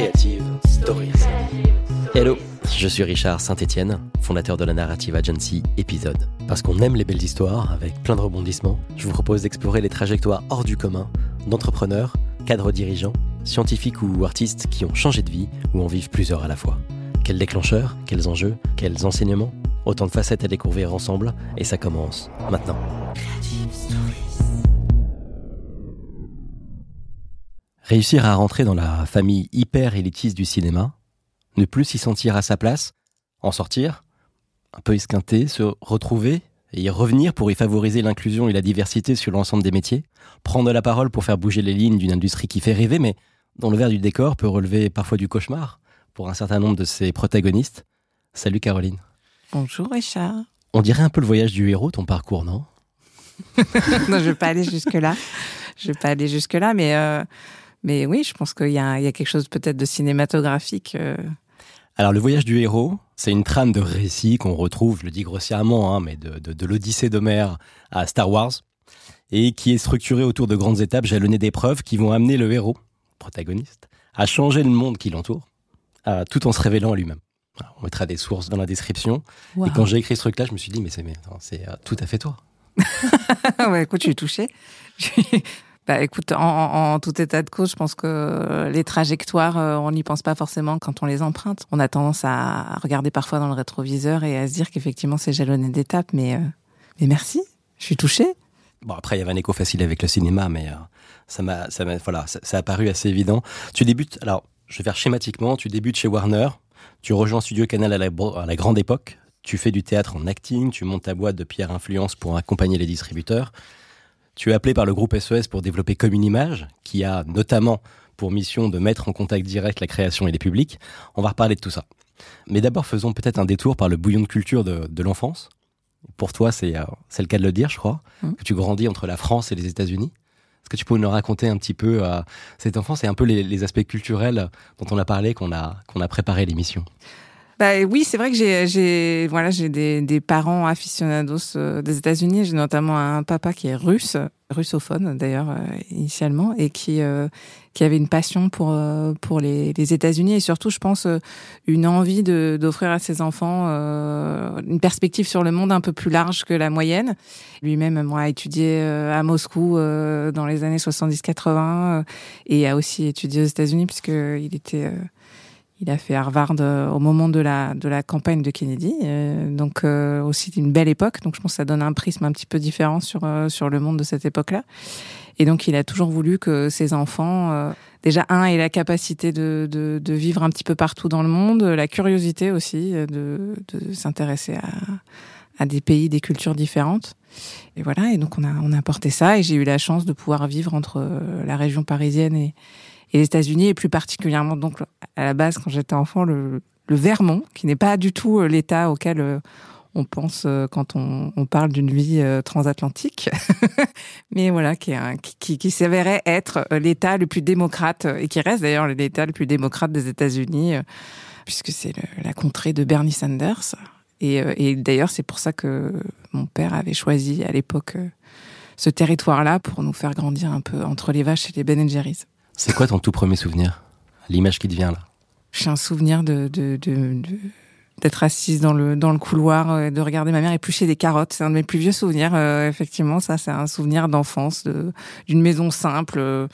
Creative Stories. Hello, je suis Richard Saint-Etienne, fondateur de la Narrative Agency Épisode. Parce qu'on aime les belles histoires avec plein de rebondissements, je vous propose d'explorer les trajectoires hors du commun d'entrepreneurs, cadres dirigeants, scientifiques ou artistes qui ont changé de vie ou en vivent plusieurs à la fois. Quels déclencheurs, quels enjeux, quels enseignements? Autant de facettes à découvrir ensemble et ça commence maintenant. Réussir à rentrer dans la famille hyper élitiste du cinéma, ne plus s'y sentir à sa place, en sortir, un peu esquinter, se retrouver et y revenir pour y favoriser l'inclusion et la diversité sur l'ensemble des métiers, prendre la parole pour faire bouger les lignes d'une industrie qui fait rêver, mais dont le verre du décor peut relever parfois du cauchemar pour un certain nombre de ses protagonistes. Salut Caroline. Bonjour Richard. On dirait un peu le voyage du héros, ton parcours, non? Non, je ne vais pas aller jusque-là. Je ne vais pas aller jusque-là, mais euh, mais oui, je pense qu'il y, a quelque chose peut-être de cinématographique. Euh. Alors, le voyage du héros, c'est une trame de récit qu'on retrouve, je le dis grossièrement, hein, mais de, de, l'Odyssée d'Homère à Star Wars, et qui est structuré autour de grandes étapes jalonnées d'épreuves qui vont amener le héros, protagoniste, à changer le monde qui l'entoure, tout en se révélant à lui-même. on mettra des sources dans la description. Et quand j'ai écrit ce truc-là, je me suis dit, mais c'est euh, tout à fait toi. ouais, écoute, je suis touchée. Bah, écoute, en, tout état de cause, je pense que les trajectoires, euh, on n'y pense pas forcément quand on les emprunte. On a tendance à regarder parfois dans le rétroviseur et à se dire qu'effectivement c'est jalonné d'étapes, mais, euh, merci, je suis touchée. Bon, après, il y avait un écho facile avec le cinéma, mais euh, ça m'a, ça voilà, ça, a paru assez évident. Tu débutes, alors, je vais faire schématiquement, tu débutes chez Warner, tu rejoins Studio Canal à la, à la grande époque, tu fais du théâtre en acting, tu montes ta boîte de Pierre Influence pour accompagner les distributeurs. Tu es appelé par le groupe SES pour développer comme une image, qui a notamment pour mission de mettre en contact direct la création et les publics. On va reparler de tout ça. Mais d'abord, faisons peut-être un détour par le bouillon de culture de, l'enfance. Pour toi, euh, c'est le cas de le dire, je crois, mmh. que tu grandis entre la France et les États-Unis. Est-ce que tu peux nous raconter un petit peu euh, cette enfance et un peu les, aspects culturels dont on a parlé, qu'on a, qu'on a préparé l'émission? Bah, oui, c'est vrai que j'ai, j'ai, voilà, j'ai des, des parents aficionados euh, des États-Unis. J'ai notamment un papa qui est russe, russophone d'ailleurs euh, initialement, et qui euh, qui avait une passion pour pour les, États-Unis et surtout, je pense, une envie de d'offrir à ses enfants une perspective sur le monde un peu plus large que la moyenne. Lui-même, moi, a étudié à Moscou dans les années 70-80 et a aussi étudié aux États-Unis puisque il était il a fait Harvard euh, au moment de la, de la campagne de Kennedy, euh, donc euh, aussi une belle époque. Donc je pense que ça donne un prisme un petit peu différent sur, sur le monde de cette époque-là. Et donc il a toujours voulu que ses enfants, déjà un, aient la capacité de, de, de, vivre un petit peu partout dans le monde, la curiosité aussi de, de s'intéresser à, à des pays, des cultures différentes. Et voilà, et donc on a, on a apporté ça et j'ai eu la chance de pouvoir vivre entre la région parisienne et, et les États-Unis, et plus particulièrement donc à la base quand j'étais enfant, le, Vermont, qui n'est pas du tout euh, l'État auquel euh, on pense euh, quand on, parle d'une vie transatlantique, mais voilà, qui s'avérait être l'État le plus démocrate et qui reste d'ailleurs l'État le plus démocrate des États-Unis, puisque c'est la contrée de Bernie Sanders. Et, et d'ailleurs, c'est pour ça que mon père avait choisi à l'époque ce territoire-là pour nous faire grandir un peu entre les vaches et les Ben Jerry's. C'est quoi ton tout premier souvenir? L'image qui te vient là J'ai un souvenir de, d'être assise dans le dans le couloir et de regarder ma mère éplucher des carottes. C'est un de mes plus vieux souvenirs. Euh, effectivement, ça, c'est un souvenir d'enfance, d'une maison simple euh,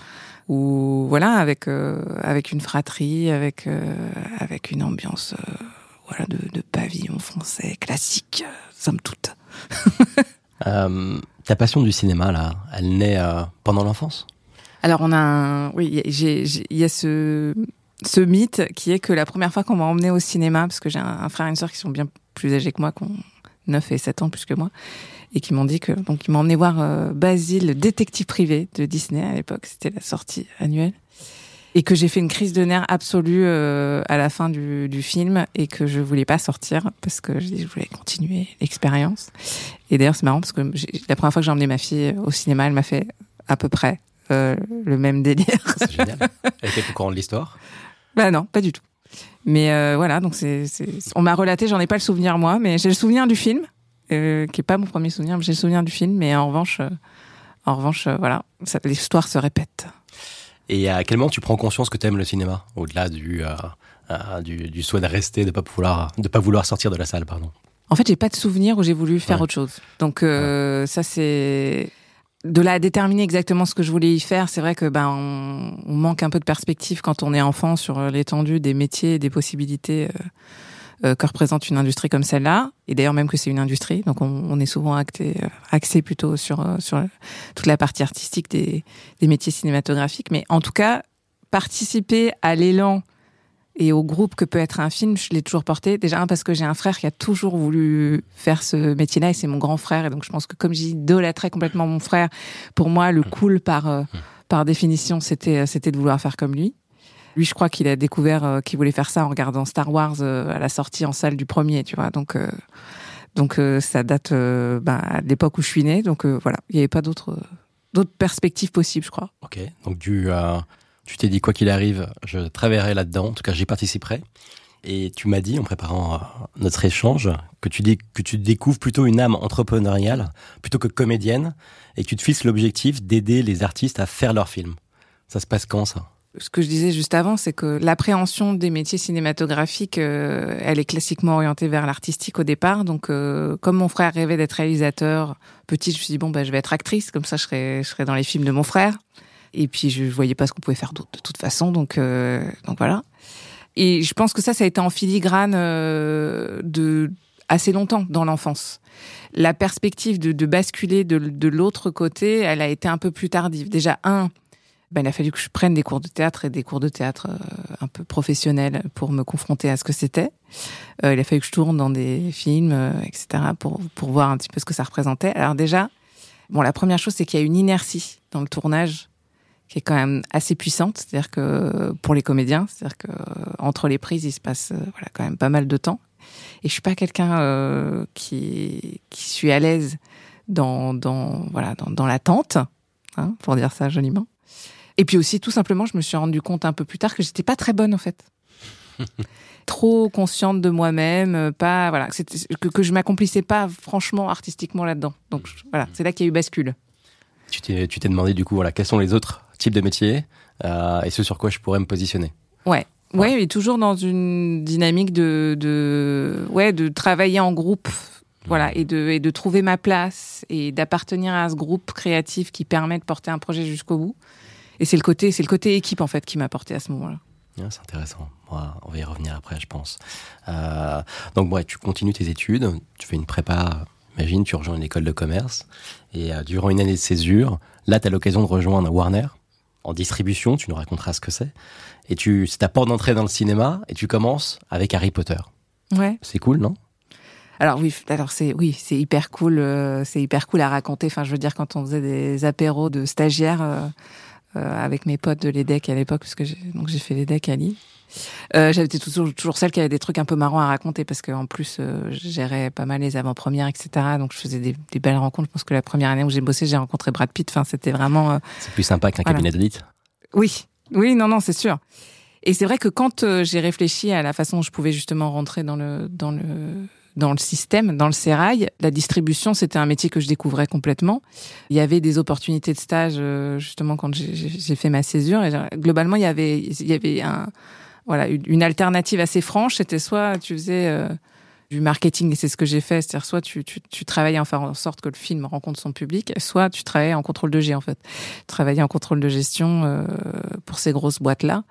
où voilà, avec euh, avec une fratrie, avec avec une ambiance voilà de, de, pavillon français classique, somme toute. ta passion du cinéma là, elle naît pendant l'enfance? Alors on a un, oui, il y a ce ce mythe qui est que la première fois qu'on m'a emmené au cinéma, parce que j'ai un, frère et une sœur qui sont bien plus âgés que moi, qui ont 9 et 7 ans plus que moi, et qui m'ont dit que donc ils m'ont emmené voir euh, Basile, détective privé de Disney à l'époque, c'était la sortie annuelle, et que j'ai fait une crise de nerfs absolue euh, à la fin du, du, film et que je voulais pas sortir parce que je voulais continuer l'expérience. Et d'ailleurs c'est marrant parce que la première fois que j'ai emmené ma fille au cinéma, elle m'a fait à peu près euh, le même délire. C'est génial. Elle était au courant de l'histoire Bah non, pas du tout. Mais euh, voilà, donc c'est, on m'a relaté, j'en ai pas le souvenir moi, mais j'ai le souvenir du film, euh, qui est pas mon premier souvenir, mais j'ai le souvenir du film. Mais en revanche, en revanche, voilà, l'histoire se répète. Et à quel moment tu prends conscience que tu aimes le cinéma, au-delà du, du, du, souhait de rester, de pas de pas vouloir sortir de la salle, pardon? En fait, j'ai pas de souvenir où j'ai voulu faire autre chose. Donc ça c'est de à déterminer exactement ce que je voulais y faire, c'est vrai que ben on, manque un peu de perspective quand on est enfant sur euh, l'étendue des métiers et des possibilités euh, euh, que représente une industrie comme celle-là. Et d'ailleurs même que c'est une industrie, donc on, est souvent axé plutôt sur sur toute la partie artistique des métiers cinématographiques. Mais en tout cas, participer à l'élan et au groupe que peut être un film, je l'ai toujours porté. Déjà, un, parce que j'ai un frère qui a toujours voulu faire ce métier-là et c'est mon grand frère. Et donc, je pense que comme j'idolâtrais complètement mon frère, pour moi, le cool par, euh, par définition, c'était, euh, c'était de vouloir faire comme lui. Lui, je crois qu'il a découvert euh, qu'il voulait faire ça en regardant Star Wars à la sortie en salle du premier, tu vois. Donc, donc ça date bah, de l'époque où je suis née. Donc voilà, il n'y avait pas d'autres, d'autres perspectives possibles, je crois. Ok, donc du tu t'es dit, quoi qu'il arrive, je travaillerai là-dedans. En tout cas, j'y participerai. Et tu m'as dit, en préparant euh, notre échange, que tu, dis, que tu découvres plutôt une âme entrepreneuriale plutôt que comédienne et que tu te fixes l'objectif d'aider les artistes à faire leurs films. Ça se passe quand, ça? Ce que je disais juste avant, c'est que l'appréhension des métiers cinématographiques, euh, elle est classiquement orientée vers l'artistique au départ. Donc, euh, comme mon frère rêvait d'être réalisateur, petit, je me suis dit bon, bah, je vais être actrice, comme ça, je serai dans les films de mon frère. Et puis je voyais pas ce qu'on pouvait faire d'autre de toute façon, donc euh, donc voilà. Et je pense que ça, ça a été en filigrane euh, de assez longtemps dans l'enfance. La perspective de, basculer de, de l'autre côté, elle a été un peu plus tardive. Déjà un, ben, il a fallu que je prenne des cours de théâtre et des cours de théâtre euh, un peu professionnels pour me confronter à ce que c'était. Il a fallu que je tourne dans des films, etc., pour, pour voir un petit peu ce que ça représentait. Alors déjà, bon, la première chose, c'est qu'il y a une inertie dans le tournage qui est quand même assez puissante, c'est-à-dire que pour les comédiens, c'est-à-dire que euh, entre les prises, il se passe euh, voilà quand même pas mal de temps. Et je suis pas quelqu'un euh, qui qui suis à l'aise dans dans voilà dans, dans l'attente, hein, pour dire ça joliment. Et puis aussi tout simplement, je me suis rendu compte un peu plus tard que j'étais pas très bonne en fait. trop consciente de moi-même, pas voilà, que, que je m'accomplissais pas franchement artistiquement là-dedans. Donc voilà, c'est là qu'il y a eu bascule. Tu t'es, tu t'es demandé du coup, voilà, quels sont les autres types de métiers euh, et ce sur quoi je pourrais me positionner. Ouais. Ouais, et toujours dans une dynamique de, de, ouais, de travailler en groupe, voilà, et de, et de trouver ma place et d'appartenir à ce groupe créatif qui permet de porter un projet jusqu'au bout. Et c'est le côté, c'est le côté équipe en fait qui m'a porté à ce moment-là. c'est intéressant. on va y revenir après, je pense. Euh, donc, ouais, tu continues tes études, tu fais une prépa Imagine, tu rejoins une école de commerce et euh, durant une année de césure, là, tu as l'occasion de rejoindre Warner en distribution, tu nous raconteras ce que c'est. Et tu, c'est ta porte d'entrée dans le cinéma et tu commences avec Harry Potter. Ouais. C'est cool, non? Alors oui, alors c'est oui, c'est hyper cool, euh, c'est hyper cool à raconter. Enfin, je veux dire quand on faisait des apéros de stagiaires euh, avec mes potes de l'EDEC à l'époque, parce que j'ai, donc j'ai fait l'EDEC à Lille. Euh, J'étais toujours, toujours celle qui avait des trucs un peu marrants à raconter parce qu'en plus, euh, je gérais pas mal les avant-premières, etc. Donc je faisais des, des, belles rencontres. Je pense que la première année où j'ai bossé, j'ai rencontré Brad Pitt. Enfin, c'était vraiment. Euh, c'est plus sympa qu'un cabinet d'audit. Oui, oui, non, non, c'est sûr. Et c'est vrai que quand euh, j'ai réfléchi à la façon dont je pouvais justement rentrer dans le dans le dans le système, dans le sérail, la distribution, c'était un métier que je découvrais complètement. Il y avait des opportunités de stage justement quand j'ai fait ma césure. Et globalement, il y avait il y avait un voilà, une alternative assez franche, c'était soit tu faisais euh, du marketing, et c'est ce que j'ai fait, c'est-à-dire soit tu, tu, tu travaillais en faire en sorte que le film rencontre son public, soit tu travaillais en contrôle de G en fait. Travailler en contrôle de gestion euh, pour ces grosses boîtes-là.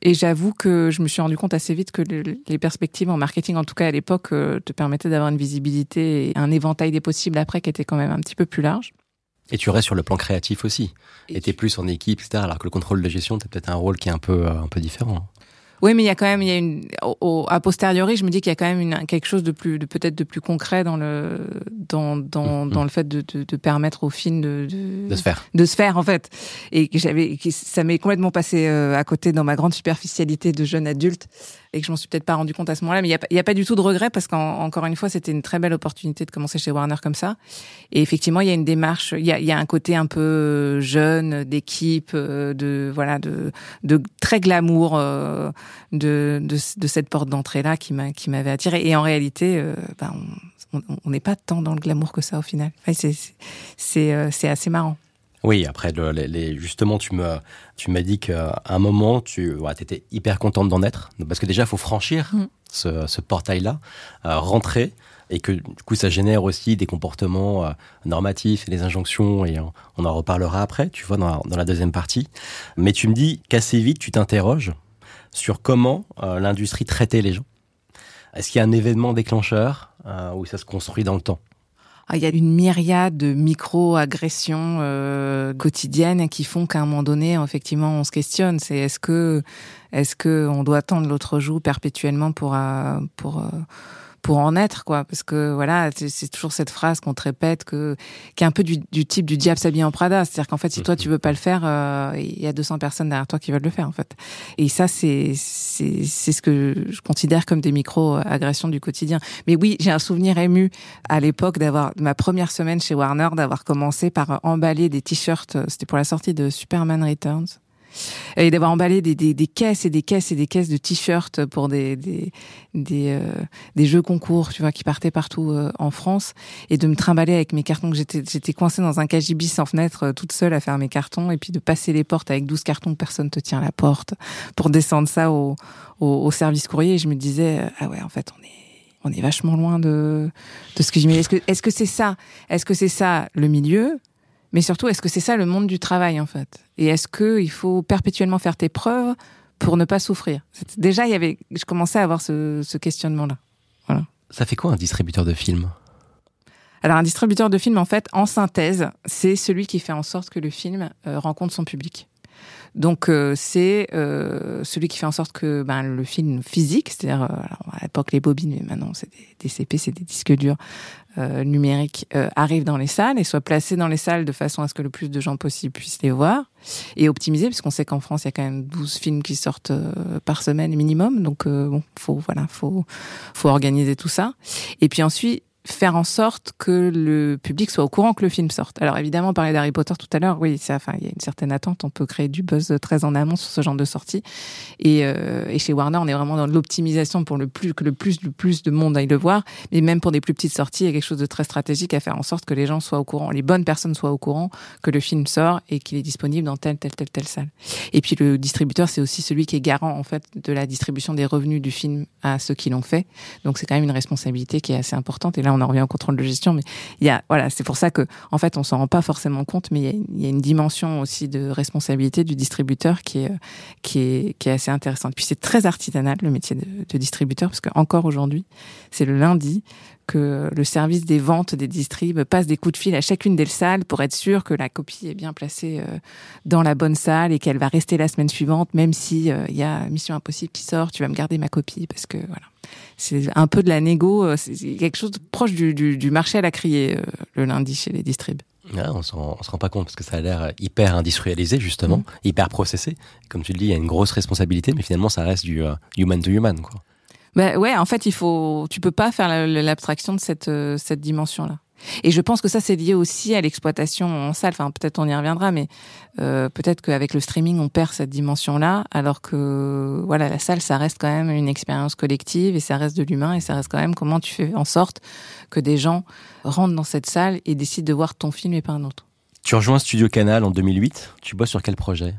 Et j'avoue que je me suis rendu compte assez vite que les perspectives en marketing, en tout cas à l'époque, euh, te permettaient d'avoir une visibilité et un éventail des possibles après qui était quand même un petit peu plus large. Et tu restes sur le plan créatif aussi. Et t'es plus en équipe, etc. Alors que le contrôle de gestion, t'as peut-être un rôle qui est un peu, un peu différent. Oui, mais il y a quand même, il y a une, au, a posteriori, je me dis qu'il y a quand même une, quelque chose de plus, de peut-être de plus concret dans le, dans, dans, mm-hmm. dans le fait de, de, de, permettre au film de, de, de, se faire, de se faire en fait. Et que j'avais, ça m'est complètement passé euh, à côté dans ma grande superficialité de jeune adulte et que je m'en suis peut-être pas rendu compte à ce moment-là. Mais il n'y a, pas du tout de regret parce qu'encore une fois, c'était une très belle opportunité de commencer chez Warner comme ça. Et effectivement, il y a une démarche, il y a, un côté un peu jeune, d'équipe, euh, de voilà, de, très glamour euh, de, cette porte d'entrée là qui m'a qui m'avait attiré. Et en réalité, euh, ben, on n'est pas tant dans le glamour que ça au final. c'est assez marrant. Oui, après, les, justement, tu me, tu m'as dit qu'à un moment, tu étais hyper contente d'en être. Parce que déjà, il faut franchir mm. ce, portail-là, euh, rentrer, et que du coup, ça génère aussi des comportements euh, normatifs et des injonctions, et on, en reparlera après, tu vois, dans, dans, la deuxième partie. Mais tu me dis qu'assez vite, tu t'interroges sur comment euh, l'industrie traitait les gens. Est-ce qu'il y a un événement déclencheur où ça se construit dans le temps? Il y a une myriade de micro-agressions euh, quotidiennes qui font qu'à un moment donné, effectivement, on se questionne. C'est est-ce que est-ce que on doit attendre l'autre jour perpétuellement pour euh, pour euh, pour en être, quoi. Parce que voilà, c'est toujours cette phrase qu'on te répète que qui est un peu du, du type du diable s'habille en Prada. C'est-à-dire qu'en fait, si toi tu veux pas le faire, euh, il y a 200 personnes derrière toi qui veulent le faire, en fait. Et ça, c'est c'est c'est ce que je considère comme des micro-agressions du quotidien. Mais oui, j'ai un souvenir ému à l'époque d'avoir ma première semaine chez Warner, d'avoir commencé par emballer des t-shirts. C'était pour la sortie de Superman Returns et d'avoir emballé des, caisses et des caisses et des caisses de t-shirts pour des des des, euh, jeux concours, tu vois, qui partaient partout euh, en France, et de me trimballer avec mes cartons que j'étais j'étais coincée dans un KGB sans fenêtre, euh, toute seule à faire mes cartons, et puis de passer les portes avec 12 cartons, personne te tient la porte, pour descendre ça au, au, service courrier. Je me disais, ah ouais, en fait, on est on est vachement loin de, de ce que j'imaginais. Est-ce que est-ce que c'est ça? Est-ce que c'est ça le milieu? Mais surtout, est-ce que c'est ça le monde du travail en fait? Et est-ce que il faut perpétuellement faire tes preuves pour ne pas souffrir? Déjà, il y avait, je commençais à avoir ce, ce questionnement-là. Voilà. Ça fait quoi un distributeur de films? Alors un distributeur de films, en fait, en synthèse, c'est celui qui fait en sorte que le film euh, rencontre son public. Donc euh, c'est euh, celui qui fait en sorte que ben, le film physique, c'est-à-dire à l'époque les bobines, mais maintenant c'est des, des, CP, c'est des disques durs, euh, numérique euh, arrive dans les salles et soit placé dans les salles de façon à ce que le plus de gens possible puissent les voir et optimiser puisqu'on sait qu'en France il y a quand même 12 films qui sortent euh, par semaine minimum. Donc bon faut voilà faut faut organiser tout ça. Et puis ensuite faire en sorte que le public soit au courant que le film sorte. Alors évidemment, parler d'Harry Potter tout à l'heure, oui, ça, enfin, il y a une certaine attente. On peut créer du buzz très en amont sur ce genre de sortie. Et, euh, et chez Warner, on est vraiment dans l'optimisation pour le plus que le plus le plus de monde aille le voir. Mais même pour des plus petites sorties, il y a quelque chose de très stratégique à faire en sorte que les gens soient au courant, les bonnes personnes soient au courant que le film sort et qu'il est disponible dans telle telle telle telle salle. Et puis le distributeur, c'est aussi celui qui est garant en fait de la distribution des revenus du film à ceux qui l'ont fait. Donc c'est quand même une responsabilité qui est assez importante. Et là, on en revient au contrôle de gestion, mais il y a, voilà, c'est pour ça que, en fait, on s'en rend pas forcément compte, mais il y, a, une dimension aussi de responsabilité du distributeur qui est, qui est, qui est assez intéressante. Puis c'est très artisanal, le métier de, distributeur, parce qu'encore aujourd'hui, c'est le lundi que le service des ventes des distribs passe des coups de fil à chacune des salles pour être sûr que la copie est bien placée euh, dans la bonne salle et qu'elle va rester la semaine suivante, même si euh, il y a Mission Impossible qui sort, tu vas me garder ma copie parce que voilà c'est un peu de la négo, euh, c'est quelque chose de proche du, du, marché à la criée le lundi chez les distribs. Ah, on, on se rend pas compte parce que ça a l'air hyper industrialisé justement, mm. hyper processé. Comme tu le dis, il y a une grosse responsabilité, mais finalement ça reste du euh, human to human quoi. Ben ouais, en fait, il faut, tu peux pas faire l'abstraction de cette cette dimension là. Et je pense que ça, c'est lié aussi à l'exploitation en salle. Enfin, peut-être on y reviendra, mais euh, peut-être qu'avec le streaming, on perd cette dimension-là, alors que voilà, la salle, ça reste quand même une expérience collective et ça reste de l'humain et ça reste quand même comment tu fais en sorte que des gens rentrent dans cette salle et décident de voir ton film et pas un autre. Tu rejoins Studio Canal en 2008. Tu bosses sur quel projet?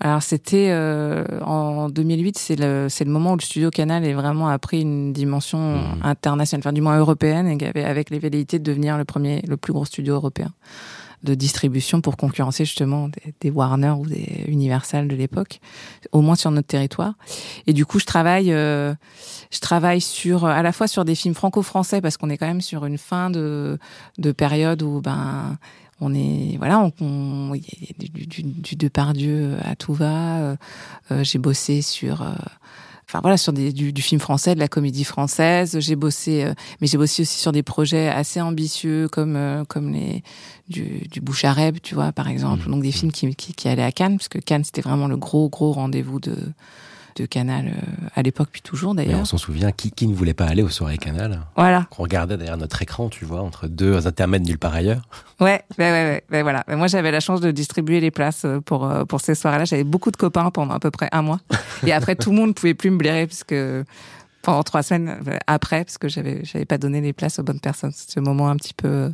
Alors c'était euh, en 2008, c'est le c'est le moment où le studio Canal est vraiment a pris une dimension mmh. internationale, enfin du moins européenne, et avec les velléités de devenir le premier, le plus gros studio européen de distribution pour concurrencer justement des, Warner ou des Universal de l'époque, au moins sur notre territoire. Et du coup, je travaille, euh, je travaille sur à la fois sur des films franco-français parce qu'on est quand même sur une fin de de période où ben on est voilà on, il y a du, du, du Depardieu à tout va euh, euh, j'ai bossé sur euh, enfin voilà sur des, du, du, film français de la comédie française j'ai bossé mais j'ai bossé aussi sur des projets assez ambitieux comme comme les du, du Bouchareb tu vois par exemple mmh. donc des mmh. films qui, qui, qui allaient à Cannes parce que Cannes c'était vraiment le gros gros rendez-vous de de Canal euh, à l'époque, puis toujours d'ailleurs. On s'en souvient, qui, qui ne voulait pas aller aux soirées Canal Voilà. Qu'on regardait derrière notre écran, tu vois, entre deux intermèdes nulle part ailleurs. Ouais, ouais, ouais, ouais, voilà. moi, j'avais la chance de distribuer les places euh, pour euh, pour ces soirées-là. J'avais beaucoup de copains pendant à peu près un mois, et après tout le monde ne pouvait plus me blairer puisque pendant trois semaines après, parce que j'avais j'avais pas donné les places aux bonnes personnes. C'était ce moment un petit peu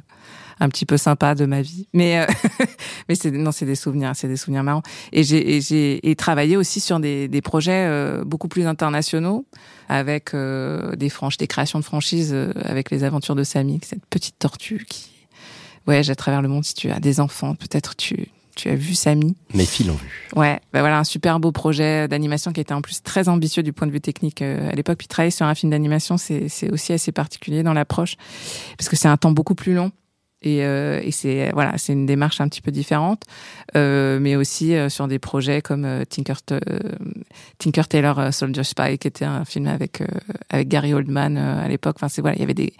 un petit peu sympas de ma vie. Mais, mais c'est, non, c'est des souvenirs, c'est des souvenirs marrants. Et j'ai, j'ai travaillé aussi sur des, des projets beaucoup plus internationaux avec des franches, des créations de franchises avec les aventures de Samy, cette petite tortue qui voyage à travers le monde. Si tu as des enfants, peut-être tu, tu as vu Samy. Mes filles l'ont vu. Ouais, bah voilà un super beau projet d'animation qui était en plus très ambitieux du point de vue technique euh, à l'époque. Puis travailler sur un film d'animation, c'est aussi assez particulier dans l'approche parce que c'est un temps beaucoup plus long. Et, euh, et c'est voilà, c'est une démarche un petit peu différente, euh, mais aussi euh, sur des projets comme euh, Tinker, Tinker Taylor Soldier Spy, qui était un film avec avec Gary Oldman à l'époque. Enfin, c'est voilà, il y avait des,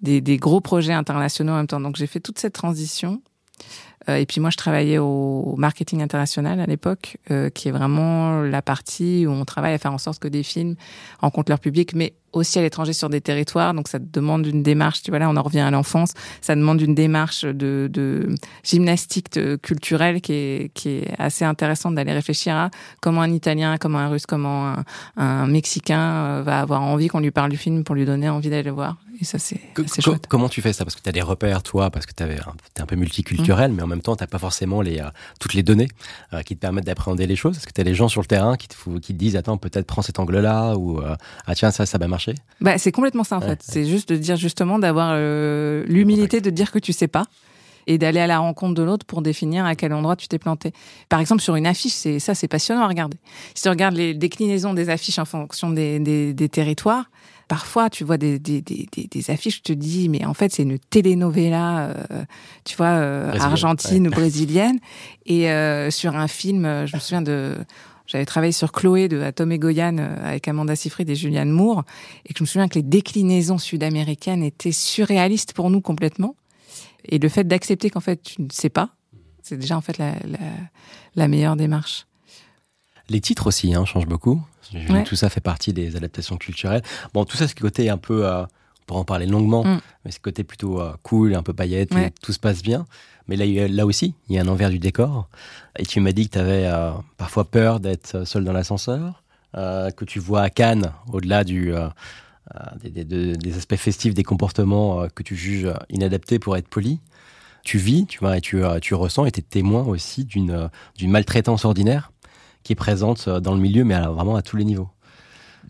des, des gros projets internationaux en même temps. Donc j'ai fait toute cette transition euh, et puis moi, je travaillais au marketing international à l'époque, euh, qui est vraiment la partie où on travaille à faire en sorte que des films rencontrent leur public, mais aussi à l'étranger sur des territoires. Donc ça demande une démarche, tu vois là, on en revient à l'enfance, ça demande une démarche de, de gymnastique culturelle qui est, qui est assez intéressante d'aller réfléchir à comment un Italien, comment un Russe, comment un, un Mexicain euh, va avoir envie qu'on lui parle du film pour lui donner envie d'aller le voir. Et ça, c'est chouette. Comment tu fais ça? Parce que tu as des repères, toi, parce que tu es un peu multiculturel, mmh. mais en même temps, tu pas forcément les, euh, toutes les données euh, qui te permettent d'appréhender les choses. Est-ce que tu as des gens sur le terrain qui te, qui te disent, attends, peut-être prends cet angle-là, ou ah tiens, ça, ça va marcher bah, C'est complètement ça, en fait. C'est juste de dire, justement, d'avoir l'humilité de dire que tu sais pas et d'aller à la rencontre de l'autre pour définir à quel endroit tu t'es planté. Par exemple, sur une affiche, c'est ça, c'est passionnant à regarder. Si tu regardes les déclinaisons des affiches en fonction des, des, des territoires, parfois tu vois des, des, des, des, affiches, tu te dis, mais en fait, c'est une telenovela, euh, tu vois, euh, argentine ou brésilienne. Et euh, sur un film, je me souviens de j'avais travaillé sur Chloé de Atom et Goyan avec Amanda Seyfried et Julianne Moore, et que je me souviens que les déclinaisons sud-américaines étaient surréalistes pour nous complètement. Et le fait d'accepter qu'en fait tu ne sais pas, c'est déjà en fait la, la, la, meilleure démarche. Les titres aussi hein, changent beaucoup. Tout ça fait partie des adaptations culturelles. Bon, tout ça, c'est côté un peu, euh, on pourra en parler longuement, mm. mais c'est côté plutôt euh, cool, un peu paillette, tout se passe bien. Mais là, là aussi, il y a un envers du décor. Et tu m'as dit que tu avais euh, parfois peur d'être seul dans l'ascenseur, que tu vois à Cannes, au-delà du des, aspects festifs, des comportements que tu juges inadaptés pour être poli. Tu vis, tu vois, et tu, ressens, et tu es témoin aussi d'une maltraitance ordinaire qui est présente euh, dans le milieu, mais vraiment à tous les niveaux.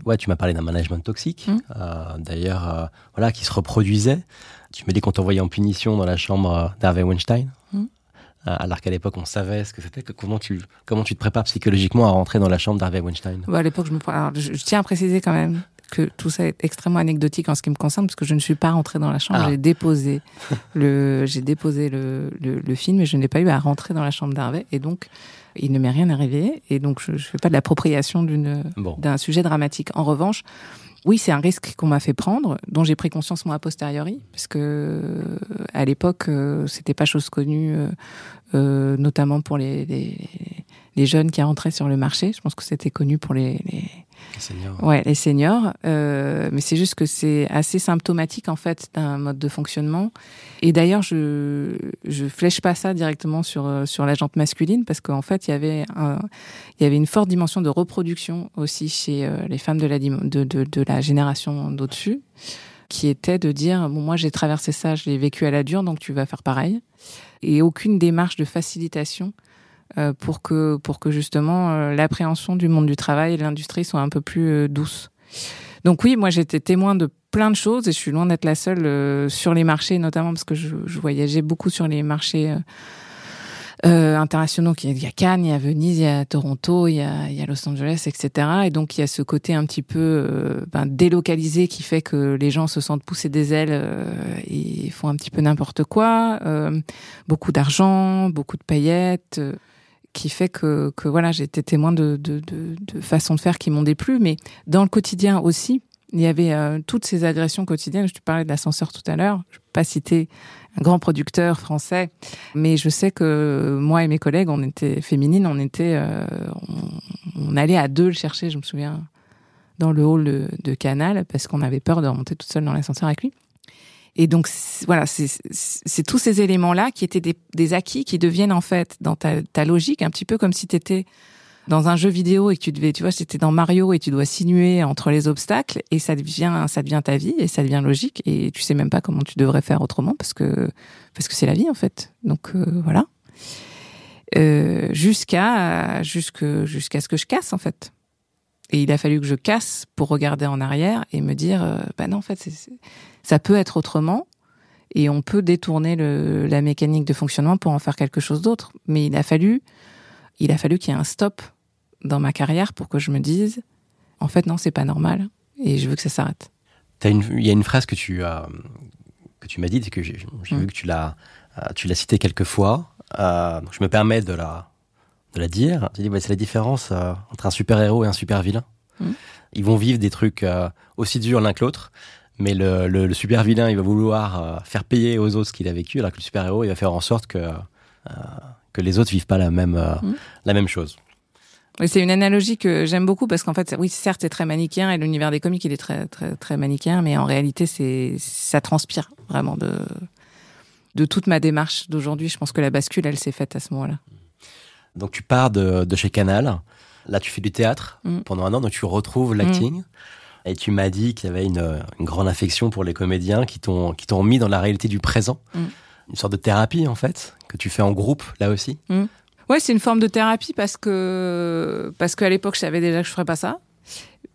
Ouais, tu m'as parlé d'un management toxique, mmh. euh, d'ailleurs, euh, voilà, qui se reproduisait. Tu m'as dit qu'on t'envoyait en punition dans la chambre d'Harvey Weinstein, mmh. alors qu'à l'époque on savait ce que c'était. Comment tu comment tu te prépares psychologiquement à rentrer dans la chambre d'Harvey Weinstein? À l'époque, je me alors, je, tiens à préciser quand même que tout ça est extrêmement anecdotique en ce qui me concerne parce que je ne suis pas rentrée dans la chambre. Ah. J'ai déposé le j'ai déposé le, le, le, film et je n'ai pas eu à rentrer dans la chambre d'Harvey et donc il ne m'est rien arrivé et donc je ne fais pas de l'appropriation d'une d'un sujet dramatique. En revanche, oui, c'est un risque qu'on m'a fait prendre, dont j'ai pris conscience moi a posteriori, parce que euh, à l'époque, euh, c'était pas chose connue, euh, notamment pour les, les, les, jeunes qui rentraient sur le marché. Je pense que c'était connu pour les, les les seniors. Ouais, les seniors. Euh, mais c'est juste que c'est assez symptomatique en fait d'un mode de fonctionnement. Et d'ailleurs, je je flèche pas ça directement sur euh, sur la jante masculine parce qu'en fait, il y avait un, il y avait une forte dimension de reproduction aussi chez euh, les femmes de la de de, de la génération d'au-dessus qui était de dire bon moi j'ai traversé ça, je l'ai vécu à la dure donc tu vas faire pareil et aucune démarche de facilitation pour que pour que justement euh, l'appréhension du monde du travail et de l'industrie soit un peu plus euh, douce. Donc oui, moi j'étais témoin de plein de choses et je suis loin d'être la seule sur les marchés, notamment parce que je, je voyageais beaucoup sur les marchés euh, internationaux. Il y a Cannes, il y a Venise, il y a Toronto, il y a, il y a Los Angeles, etc. Et donc il y a ce côté un petit peu ben, délocalisé qui fait que les gens se sentent pousser des ailes euh, et font un petit peu n'importe quoi. beaucoup d'argent, beaucoup de paillettes qui fait que, que voilà, j'ai témoin de, de, de, de façons de faire qui m'ont déplu, mais dans le quotidien aussi, il y avait euh, toutes ces agressions quotidiennes. Je te parlais de l'ascenseur tout à l'heure. Je ne vais pas citer un grand producteur français, mais je sais que moi et mes collègues, on était féminines, on était, euh, on, allait à deux le chercher. Je me souviens dans le hall de, de Canal parce qu'on avait peur de remonter toute seule dans l'ascenseur avec lui. Et donc voilà, c'est tous ces éléments-là qui étaient des, des, acquis qui deviennent en fait dans ta, ta, logique un petit peu comme si tu étais dans un jeu vidéo et que tu devais, tu vois, c'était dans Mario et tu dois sinuer entre les obstacles et ça devient, ça devient ta vie et ça devient logique et tu sais même pas comment tu devrais faire autrement parce que parce que c'est la vie en fait. Donc euh, voilà. Euh, jusqu'à jusqu'à ce que je casse en fait. Et il a fallu que je casse pour regarder en arrière et me dire, euh, bah non en fait, ça peut être autrement et on peut détourner le, la mécanique de fonctionnement pour en faire quelque chose d'autre. Mais il a fallu il a fallu qu'il y ait un stop dans ma carrière pour que je me dise, en fait, non, c'est pas normal et je veux que ça s'arrête. Il y a une phrase que tu as, que tu m'as dite et que j'ai vu mm. que tu l'as, euh, tu l'as citée quelques fois. Euh, je me permets de la, de la dire. Tu dis, c'est la différence euh, entre un super héros et un super vilain. Mm. Ils vont vivre des trucs aussi durs l'un que l'autre. Mais le, le, super vilain, il va vouloir faire payer aux autres ce qu'il a vécu, alors que le super héros, il va faire en sorte que que les autres vivent pas la même, euh, mmh. la même chose. Oui, c'est une analogie que j'aime beaucoup parce qu'en fait, oui, certes, c'est très manichéen et l'univers des comics, il est très, très, très manichéen, mais en réalité, c'est, ça transpire vraiment de, de toute ma démarche d'aujourd'hui. Je pense que la bascule, elle s'est faite à ce moment-là. Donc, tu pars de, de chez Canal. Là, tu fais du théâtre mmh. pendant un an, donc tu retrouves l'acting. Mmh. Et tu m'as dit qu'il y avait une, une, grande affection pour les comédiens qui t'ont, qui t'ont mis dans la réalité du présent une sorte de thérapie en fait que tu fais en groupe là aussi? Mmh. Ouais, c'est une forme de thérapie parce que parce qu'à l'époque je savais déjà que je ferais pas ça.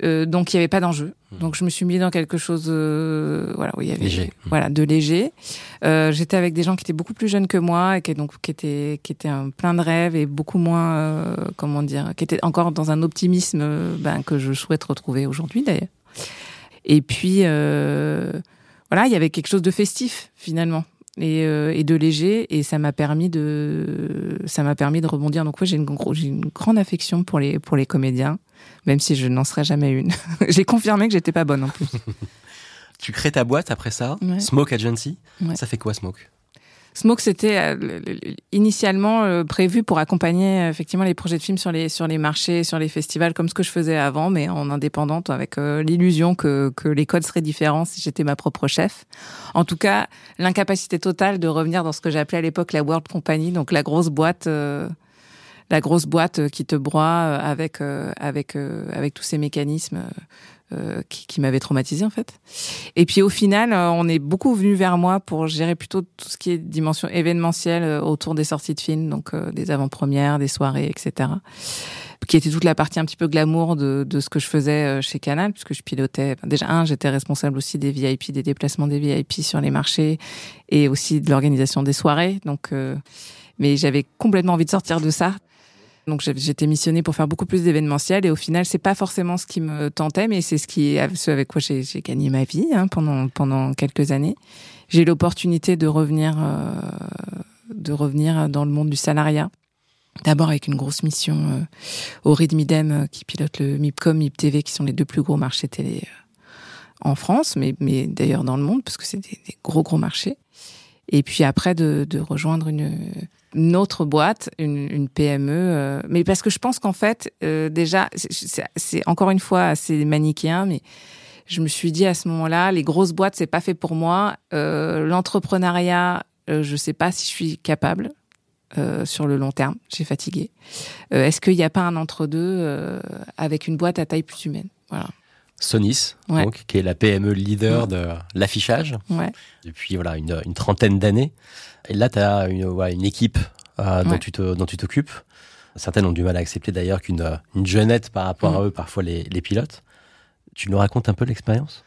Euh, donc il y avait pas d'enjeu. Mmh. Donc je me suis mis dans quelque chose, euh, voilà, où il y avait, léger. Mmh. voilà, de léger. Euh, J'étais avec des gens qui étaient beaucoup plus jeunes que moi et qui donc qui étaient qui étaient plein de rêves et beaucoup moins, comment dire, qui étaient encore dans un optimisme ben, que je souhaite retrouver aujourd'hui d'ailleurs. Et puis voilà, il y avait quelque chose de festif finalement et, euh, et de léger et ça m'a permis de ça m'a permis de rebondir. Donc oui j'ai une j'ai une grande affection pour les pour les comédiens même si je n'en serais jamais une. J'ai confirmé que j'étais pas bonne en plus. Tu crées ta boîte après ça Smoke Agency. Ça fait quoi Smoke? Smoke, c'était euh, initialement euh, prévu pour accompagner euh, effectivement les projets de films sur les sur les marchés, sur les festivals, comme ce que je faisais avant, mais en indépendante, avec l'illusion que que les codes seraient différents si j'étais ma propre chef. En tout cas, l'incapacité totale de revenir dans ce que j'appelais à l'époque la World Company, donc la grosse boîte. la grosse boîte qui te broie avec avec avec tous ces mécanismes euh, qui, qui m'avait traumatisé en fait. Et puis au final, euh, on est beaucoup venu vers moi pour gérer plutôt tout ce qui est dimension événementielle euh, autour des sorties de films, donc des avant-premières, des soirées, etc. Qui était toute la partie un petit peu glamour de, de ce que je faisais chez Canal, puisque je pilotais. déjà un, j'étais responsable aussi des VIP, des déplacements des VIP sur les marchés, et aussi de l'organisation des soirées. Donc, mais j'avais complètement envie de sortir de ça. Donc j'étais missionnée pour faire beaucoup plus d'événementiel et au final c'est pas forcément ce qui me tentait, mais c'est ce qui ce avec quoi j'ai gagné ma vie hein, pendant pendant quelques années. J'ai l'opportunité de revenir euh, de revenir dans le monde du salariat. D'abord avec une grosse mission euh, au rythme idem euh, qui pilote le MIPCOM, MIPTV qui sont les deux plus gros marchés télé en France, mais, mais d'ailleurs dans le monde parce que c'est des, des, gros gros marchés. Et puis après de, de rejoindre une une autre boîte, une, une PME, euh, mais parce que je pense qu'en fait, euh, déjà, c'est encore une fois assez manichéen, mais je me suis dit à ce moment-là, les grosses boîtes, c'est pas fait pour moi. Euh, L'entrepreneuriat, euh, je sais pas si je suis capable euh, sur le long terme. J'ai fatigué. Est-ce qu'il n'y a pas un entre-deux avec une boîte à taille plus humaine? Voilà. Sonis, donc, qui est la PME leader de l'affichage ouais. depuis voilà une, une trentaine d'années. Et là, tu as une, une équipe euh, dont, tu te, dont tu t'occupes. Certaines ont du mal à accepter d'ailleurs qu'une une jeunette par rapport à eux, parfois les, les pilotes. Tu nous racontes un peu l'expérience?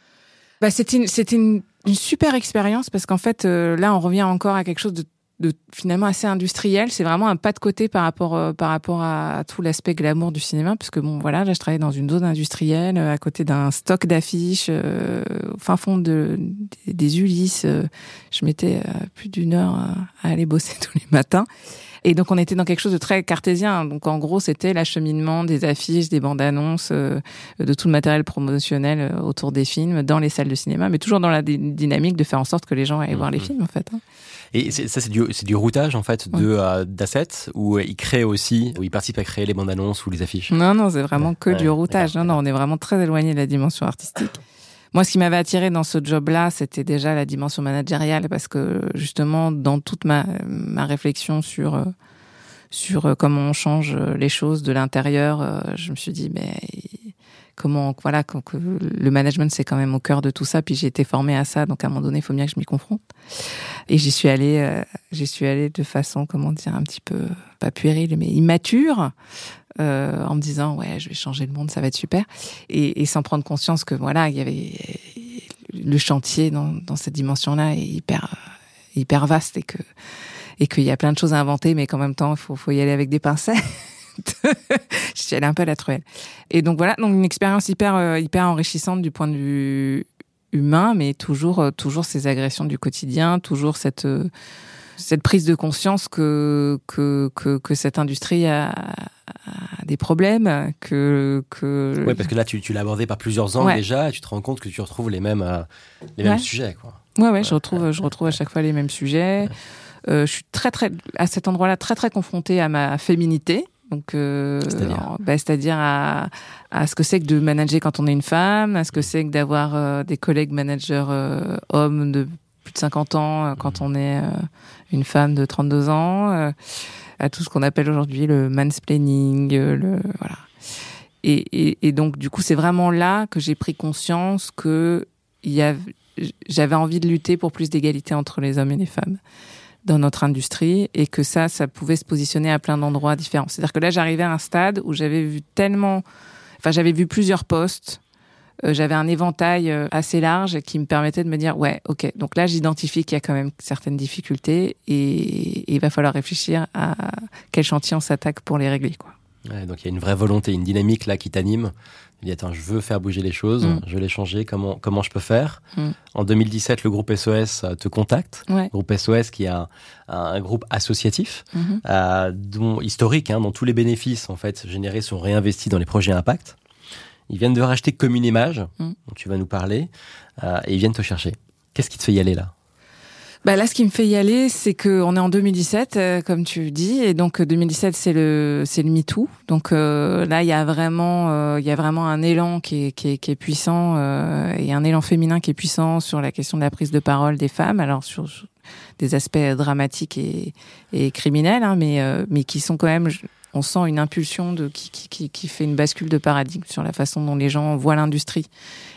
Bah, C'était une, une, une, super expérience parce qu'en fait, euh, là, on revient encore à quelque chose de de finalement assez industriel. C'est vraiment un pas de côté par rapport euh, par rapport à, tout l'aspect glamour du cinéma, parce que bon voilà, là je travaillais dans une zone industrielle euh, à côté d'un stock d'affiches, euh, au fin fond de des, des Ulysses. je mettais plus d'une heure à, aller bosser tous les matins. Et donc on était dans quelque chose de très cartésien. Donc en gros, c'était l'acheminement des affiches, des bandes annonces, de tout le matériel promotionnel autour des films dans les salles de cinéma, mais toujours dans la dynamique de faire en sorte que les gens aillent voir les mmh. films en fait. Hein. Et ça, c'est du, du routage en fait de euh, d'assets où il crée aussi, où il participe à créer les bandes annonces ou les affiches. Non, non, c'est vraiment que du routage. Non, non, on est vraiment très éloigné de la dimension artistique. Moi, ce qui m'avait attiré dans ce job-là, c'était déjà la dimension managériale parce que justement, dans toute ma, ma réflexion sur euh, sur comment on change les choses de l'intérieur. Je me suis dit, mais comment voilà que le management c'est quand même au cœur de tout ça puis j'ai été formée à ça donc à un moment donné il faut bien que je m'y confronte. Et j'y suis allée euh, j'y suis allée de façon comment dire un petit peu pas puérile mais immature euh, en me disant ouais je vais changer le monde ça va être super. Et, et sans prendre conscience que voilà il y avait le chantier dans, dans cette dimension là est hyper hyper vaste et que et qu'il y a plein de choses à inventer mais qu'en même temps il faut, faut y aller avec des pincettes suis allée un peu à la truelle. Et donc voilà, donc une expérience hyper euh, hyper enrichissante du point de vue humain, mais toujours euh, toujours ces agressions du quotidien, toujours cette euh, cette prise de conscience que que que, que cette industrie a, des problèmes, que que. Ouais, parce que là tu, tu l'as abordé par plusieurs ans déjà, et tu te rends compte que tu retrouves les mêmes les mêmes sujets, quoi. Ouais, ouais, je retrouve je retrouve à chaque fois les mêmes sujets. je suis très très à cet endroit-là très très confrontée à ma féminité donc, euh, c'est-à-dire bah, à, à, ce que c'est que de manager quand on est une femme, à ce que c'est que d'avoir euh, des collègues managers euh, hommes de plus de 50 ans euh, quand mmh. on est une femme de 32 ans, à tout ce qu'on appelle aujourd'hui le mansplaining, le voilà. Et, et, et donc, du coup, c'est vraiment là que j'ai pris conscience que j'avais envie de lutter pour plus d'égalité entre les hommes et les femmes dans notre industrie et que ça, ça pouvait se positionner à plein d'endroits différents. C'est-à-dire que là, j'arrivais à un stade où j'avais vu tellement, enfin, j'avais vu plusieurs postes, euh, j'avais un éventail euh, assez large qui me permettait de me dire, ouais, ok, donc là, j'identifie qu'il y a quand même certaines difficultés et, il va falloir réfléchir à quel chantier on s'attaque pour les régler, quoi. Donc il y a une vraie volonté, une dynamique là qui t'anime. Il dit attends, je veux faire bouger les choses, mm. je veux les changer. Comment comment je peux faire mm. En 2017, le groupe SOS euh, te contacte. Ouais. Groupe SOS qui est un, un groupe associatif, mm-hmm. euh, dont historique, hein, dont tous les bénéfices en fait générés sont réinvestis dans les projets impact. Ils viennent de racheter Commune Image, mm. dont tu vas nous parler, euh, et ils viennent te chercher. Qu'est-ce qui te fait y aller là? Bah là, ce qui me fait y aller, c'est que on est en 2017, euh, comme tu dis, et donc 2017 c'est le c'est le MeToo. Donc euh, là, il y a vraiment euh, il y a vraiment un élan qui est qui est, qui est puissant et un élan féminin qui est puissant sur la question de la prise de parole des femmes. Alors sur, des aspects dramatiques et, et criminels, hein, mais mais qui sont quand même on sent une impulsion de qui, qui, qui, fait une bascule de paradigme sur la façon dont les gens voient l'industrie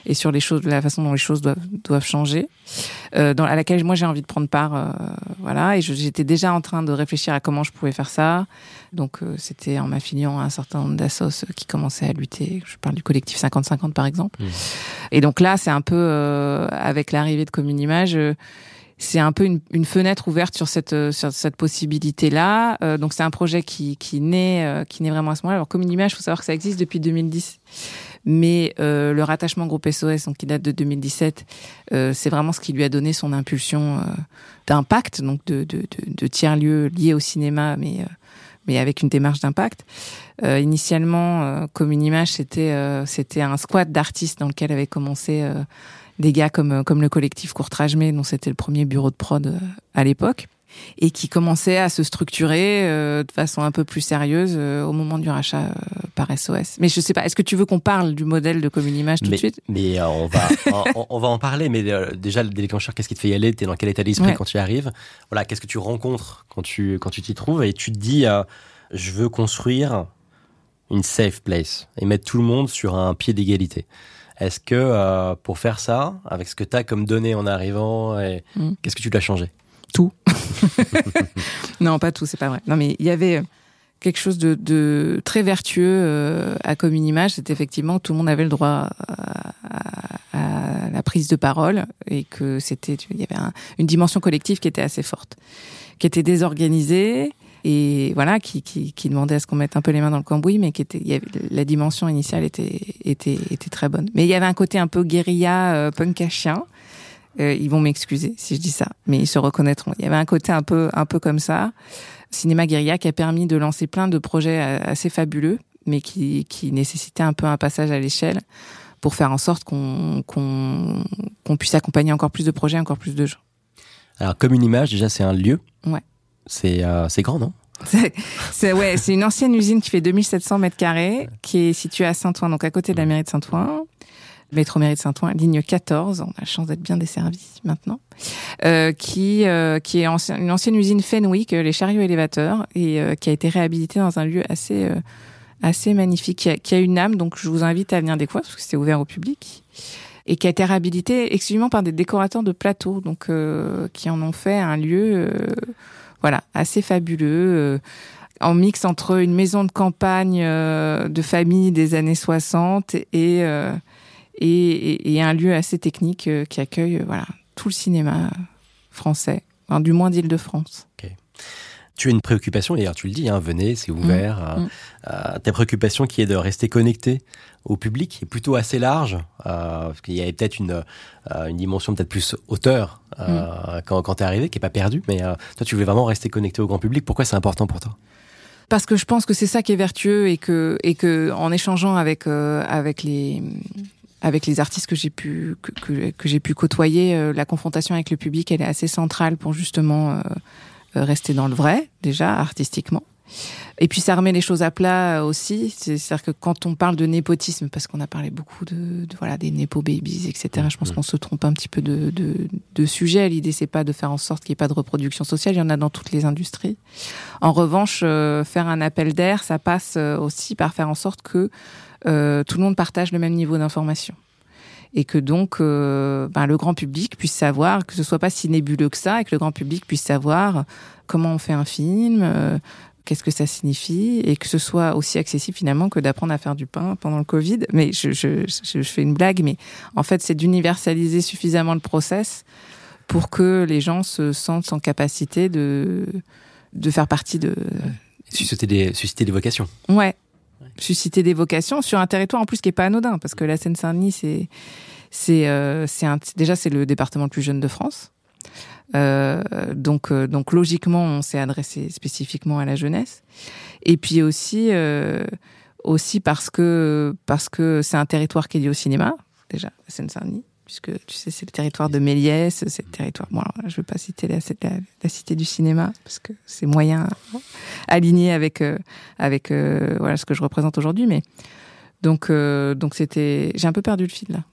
et sur les choses, la façon dont les choses doivent, doivent changer, euh, dans, à laquelle moi j'ai envie de prendre part, euh, voilà. Et j'étais déjà en train de réfléchir à comment je pouvais faire ça. Donc euh, c'était en m'affiliant à un certain nombre d'assos qui commençaient à lutter. Je parle du collectif 50-50 par exemple. Mmh. Et donc là, c'est un peu euh, avec l'arrivée de Commune Image c'est un peu une, une, fenêtre ouverte sur cette euh, sur cette possibilité là. Euh, donc c'est un projet qui qui naît euh, qui naît vraiment à ce moment-là. Alors comme une image, faut savoir que ça existe depuis 2010. Mais euh, le rattachement groupe SOS, donc qui date de 2017, c'est vraiment ce qui lui a donné son impulsion d'impact, donc de, de, de, de tiers lieux liés au cinéma, mais mais avec une démarche d'impact. initialement, comme une image, c'était c'était un squat d'artistes dans lequel avait commencé des gars comme, euh, comme le collectif Courtrage Mais, dont c'était le premier bureau de prod euh, à l'époque, et qui commençait à se structurer euh, de façon un peu plus sérieuse au moment du rachat par SOS. Mais je sais pas, est-ce que tu veux qu'on parle du modèle de Commune Image tout de suite? Mais on va on, va en parler. Mais déjà le déclencheur, qu'est-ce qui te fait y aller? T'es dans quel état d'esprit quand tu y arrives? Voilà, qu'est-ce que tu rencontres quand tu quand tu t'y trouves? Et tu te dis, je veux construire une safe place et mettre tout le monde sur un pied d'égalité. Est-ce que euh, pour faire ça, avec ce que tu as comme données en arrivant, mm. qu'est-ce que tu dois changer Tout. non, pas tout, c'est pas vrai. Non, mais il y avait quelque chose de, très vertueux euh, à Commune Image, c'est effectivement que tout le monde avait le droit à, la prise de parole et que c'était, il y avait une dimension collective qui était assez forte, qui était désorganisée, et voilà, qui, qui, qui demandait à ce qu'on mette un peu les mains dans le cambouis, mais qui était, il y avait, la dimension initiale était, était, était très bonne. Mais il y avait un côté un peu guérilla, euh, punk à chien. Euh, ils vont m'excuser si je dis ça, mais ils se reconnaîtront. Il y avait un côté un peu, un peu comme ça. Cinéma guérilla qui a permis de lancer plein de projets euh, assez fabuleux, mais qui, qui nécessitait un peu un passage à l'échelle pour faire en sorte qu'on qu'on qu'on puisse accompagner encore plus de projets, encore plus de gens. Alors, comme une image, déjà, c'est un lieu. Ouais. C'est euh, grand, non? C'est ouais, une ancienne usine qui fait 2700 mètres carrés, qui est située à Saint-Ouen, donc à côté de la mairie de Saint-Ouen. métro mairie de Saint-Ouen, ligne 14. On a la chance d'être bien desservi maintenant. Euh, qui euh, qui est une ancienne usine Fenwick, les chariots élévateurs, et qui a été réhabilitée dans un lieu assez assez magnifique, qui a, qui a, une âme. Donc je vous invite à venir découvrir parce que c'est ouvert au public et qui a été réhabilité exclusivement par des décorateurs de plateaux, donc qui en ont fait un lieu, voilà, assez fabuleux en mix entre une maison de campagne euh, de famille des années 60 euh, et, et, un lieu assez technique euh, qui accueille voilà, tout le cinéma français, du moins d'Île-de-France. Tu as une préoccupation, d'ailleurs tu le dis, hein, venez, c'est ouvert. Mmh, mmh. ta préoccupation qui est de rester connecté au public est plutôt assez large, parce qu'il y avait peut-être une, une dimension peut-être plus hauteur mmh. quand, quand tu es arrivé, qui n'est pas perdue, mais toi tu voulais vraiment rester connecté au grand public. Pourquoi c'est important pour toi? Parce que je pense que c'est ça qui est vertueux et que et que en échangeant avec euh, avec les avec les artistes que j'ai pu que, que, j'ai pu côtoyer, euh, la confrontation avec le public, elle est assez centrale pour justement euh, rester dans le vrai déjà artistiquement. Et puis ça remet les choses à plat euh, aussi. C'est-à-dire que quand on parle de népotisme, parce qu'on a parlé beaucoup de, voilà des népo babies, etc. Je pense mm. qu'on se trompe un petit peu de, de, de sujet. L'idée c'est pas de faire en sorte qu'il n'y ait pas de reproduction sociale. Il y en a dans toutes les industries. En revanche, euh, faire un appel d'air, ça passe euh, aussi par faire en sorte que tout le monde partage le même niveau d'information et que donc ben, le grand public puisse savoir que ce soit pas si nébuleux que ça et que le grand public puisse savoir comment on fait un film, qu'est-ce que ça signifie et que ce soit aussi accessible finalement que d'apprendre à faire du pain pendant le Covid. Mais je, je, je fais une blague, mais en fait, c'est d'universaliser suffisamment le process pour que les gens se sentent en capacité de, de faire partie de... Susciter des, susciter des vocations. Ouais. Susciter des vocations sur un territoire en plus qui est pas anodin, parce que la Seine-Saint-Denis, c'est, c'est, euh, déjà, c'est le département le plus jeune de France. Euh, donc, euh, donc logiquement, on s'est adressé spécifiquement à la jeunesse. Et puis aussi, aussi parce que parce que c'est un territoire qui est lié au cinéma déjà, Seine-Saint-Denis, puisque tu sais c'est le territoire de Méliès, c'est le territoire. Bon, alors, je veux pas citer la, la, cité du cinéma parce que c'est moyen aligné avec avec voilà ce que je représente aujourd'hui, mais donc, donc c'était. J'ai un peu perdu le fil là.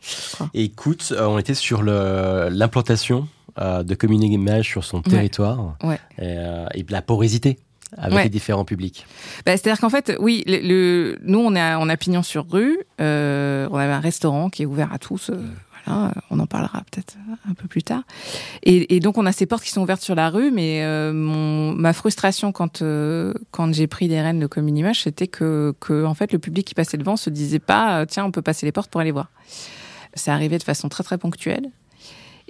Écoute, on était sur l'implantation euh, de communiquer image sur son territoire euh, Et, la porosité avec les différents publics. Bah, C'est-à-dire qu'en fait, oui, le, nous, on a, on a pignon sur rue. Euh, on avait un restaurant qui est ouvert à tous. Voilà, on en parlera peut-être un peu plus tard. Et, donc, on a ces portes qui sont ouvertes sur la rue. Mais mon, ma frustration quand, quand j'ai pris les rênes de Communimage, c'était que, en fait, le public qui passait devant se disait pas, tiens, on peut passer les portes pour aller voir. C'est arrivé de façon très très ponctuelle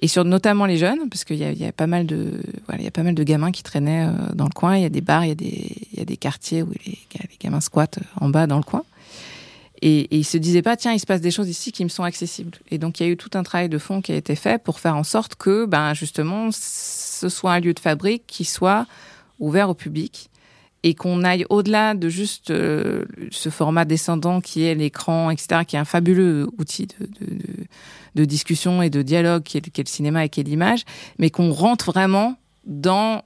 et sur notamment les jeunes, parce qu'il y a, pas mal de il y a mal de gamins qui traînaient euh, dans le coin. Il y a des bars, il y a des, il y a des quartiers où les, gamins squattent euh, en bas dans le coin. Et, et ils se disaient pas tiens il se passe des choses ici qui me sont accessibles. Et donc il y a eu tout un travail de fond qui a été fait pour faire en sorte que ben justement ce soit un lieu de fabrique qui soit ouvert au public et qu'on aille au-delà de juste euh, ce format descendant qui est l'écran, etc., qui est un fabuleux outil de, de, de, de discussion et de dialogue qui est, qui est, le cinéma et qui est l'image, mais qu'on rentre vraiment dans,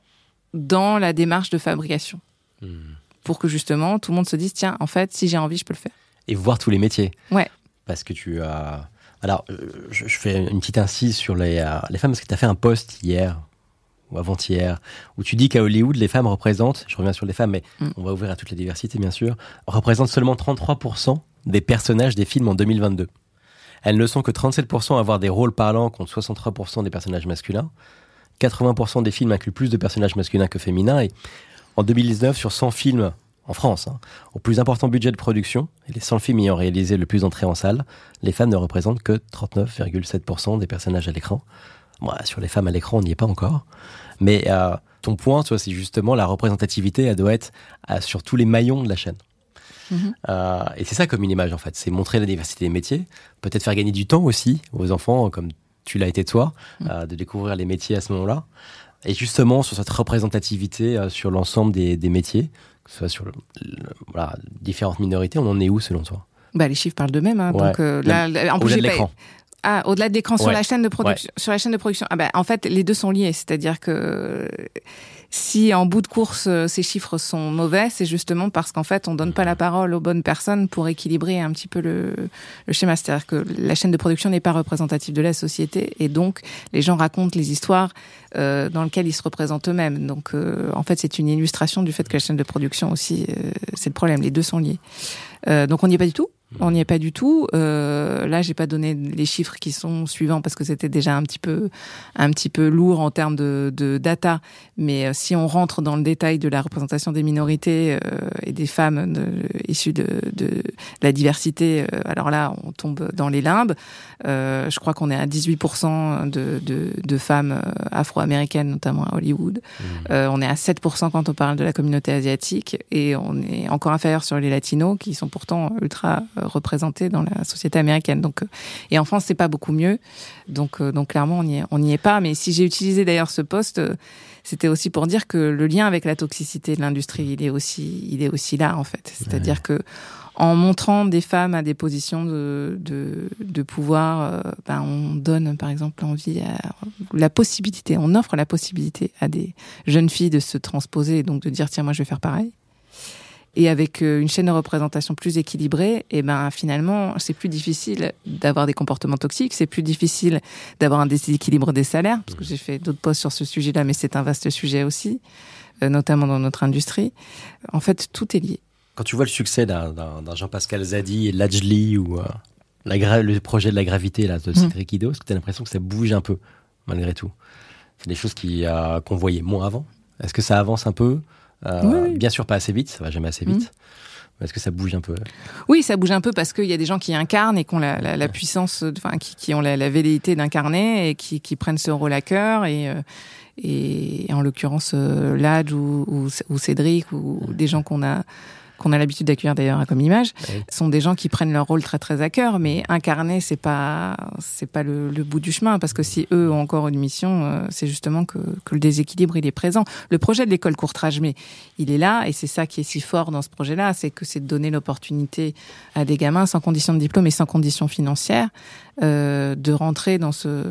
dans la démarche de fabrication. Hmm. Pour que justement tout le monde se dise, tiens, en fait, si j'ai envie, je peux le faire. Et voir tous les métiers. Ouais. Parce que tu as... Alors, euh, je, fais une petite incise sur les, euh, les femmes, parce que tu as fait un post hier ou avant-hier, où tu dis qu'à Hollywood, les femmes représentent, je reviens sur les femmes, mais mm. on va ouvrir à toute la diversité bien sûr, représentent seulement 33% des personnages des films en 2022. Elles ne sont que 37% à avoir des rôles parlants contre 63% des personnages masculins. 80% des films incluent plus de personnages masculins que féminins. Et en 2019, sur 100 films en France, hein, au plus important budget de production, et les 100 films ayant réalisé le plus d'entrées en salle, les femmes ne représentent que 39,7% des personnages à l'écran. Bon, sur les femmes à l'écran, on n'y est pas encore. Mais euh, ton point, c'est justement la représentativité, elle doit être euh, sur tous les maillons de la chaîne. Mm-hmm. Euh, et c'est ça comme une image en fait, c'est montrer la diversité des métiers, peut-être faire gagner du temps aussi aux enfants, comme tu l'as été toi, mm. de découvrir les métiers à ce moment-là. Et justement sur cette représentativité sur l'ensemble des, métiers, que ce soit sur voilà, différentes minorités, on en est où selon toi? Bah, les chiffres parlent d'eux-mêmes. Hein, donc là, en plus, l'écran. Ah, au-delà de l'écran, sur la chaîne de production. Sur la chaîne de production. Ah ben, en fait, les deux sont liés. C'est-à-dire que si en bout de course euh, ces chiffres sont mauvais, c'est justement parce qu'en fait on donne pas la parole aux bonnes personnes pour équilibrer un petit peu le, le schéma. C'est-à-dire que la chaîne de production n'est pas représentative de la société et donc les gens racontent les histoires euh, dans lesquelles ils se représentent eux-mêmes. Donc euh, en fait c'est une illustration du fait que la chaîne de production aussi euh, c'est le problème. Les deux sont liés. donc on n'y est pas du tout. On n'y est pas du tout. Euh, là, j'ai pas donné les chiffres qui sont suivants parce que c'était déjà un petit peu, un petit peu lourd en termes de, de data. Mais euh, si on rentre dans le détail de la représentation des minorités euh, et des femmes de, issues de, de, la diversité, euh, alors là, on tombe dans les limbes. Euh, je crois qu'on est à 18% de, de, de femmes afro-américaines, notamment à Hollywood. Mmh. on est à 7% quand on parle de la communauté asiatique et on est encore inférieur sur les latinos qui sont pourtant ultra représentés dans la société américaine. Donc, euh, et en France, c'est pas beaucoup mieux. Donc, euh, donc clairement, on n'y est, on n'y est pas. Mais si j'ai utilisé d'ailleurs ce poste, euh, c'était aussi pour dire que le lien avec la toxicité de l'industrie, il est aussi, il est aussi là en fait. C'est-à-dire que en montrant des femmes à des positions de, de, de pouvoir, ben on donne par exemple envie, à, la possibilité, on offre la possibilité à des jeunes filles de se transposer et donc de dire tiens moi je vais faire pareil. Et avec euh, une chaîne de représentation plus équilibrée, et eh ben finalement, c'est plus difficile d'avoir des comportements toxiques, c'est plus difficile d'avoir un déséquilibre des salaires, parce que j'ai fait d'autres posts sur ce sujet-là, mais c'est un vaste sujet aussi, euh, notamment dans notre industrie. En fait, tout est lié. Quand tu vois le succès d'un Jean-Pascal Zadi et Lajli ou euh, la le projet de la gravité là, de mmh. Cédric Ido, est-ce que tu as l'impression que ça bouge un peu, malgré tout? C'est des choses qu'on voyait moins avant. Est-ce que ça avance un peu? Euh, bien sûr, pas assez vite, ça va jamais assez vite. Mm. Est-ce que ça bouge un peu Oui, ça bouge un peu parce qu'il y a des gens qui incarnent et qui ont la, puissance, enfin, qui, ont la, velléité d'incarner et qui, prennent ce rôle à cœur. Et, euh, et en l'occurrence, euh, Ladj ou, ou, Cédric ou des gens qu'on a qu'on a l'habitude d'accueillir d'ailleurs comme image, sont des gens qui prennent leur rôle très très à cœur, mais incarner c'est pas c'est pas le, bout du chemin parce que si eux ont encore une mission, euh, c'est justement que, que le déséquilibre il est présent. Le projet de l'école courtrage, mais il est là et c'est ça qui est si fort dans ce projet-là, c'est que c'est de donner l'opportunité à des gamins sans condition de diplôme et sans condition financière euh, de rentrer dans ce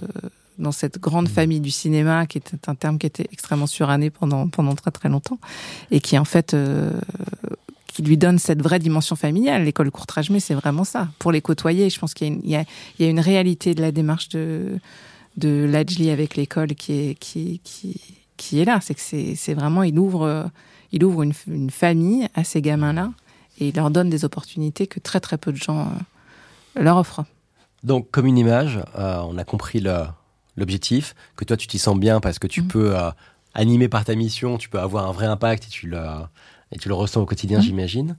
dans cette grande mmh. famille du cinéma, qui est un terme qui était extrêmement suranné pendant pendant très très longtemps, et qui en fait euh, qui lui donne cette vraie dimension familiale. L'école courtrage mais c'est vraiment ça. Pour les côtoyer, je pense qu'il y, a une réalité de la démarche de, de Lajli avec l'école qui est, qui, qui, qui est là. C'est que c'est vraiment, il ouvre, il ouvre une, une famille à ces gamins-là et il leur donne des opportunités que très très peu de gens euh, leur offrent. Donc, comme une image, euh, on a compris l'objectif, que toi tu t'y sens bien parce que tu mmh. peux, euh, animer par ta mission, tu peux avoir un vrai impact et tu le et tu le ressens au quotidien, mmh. j'imagine.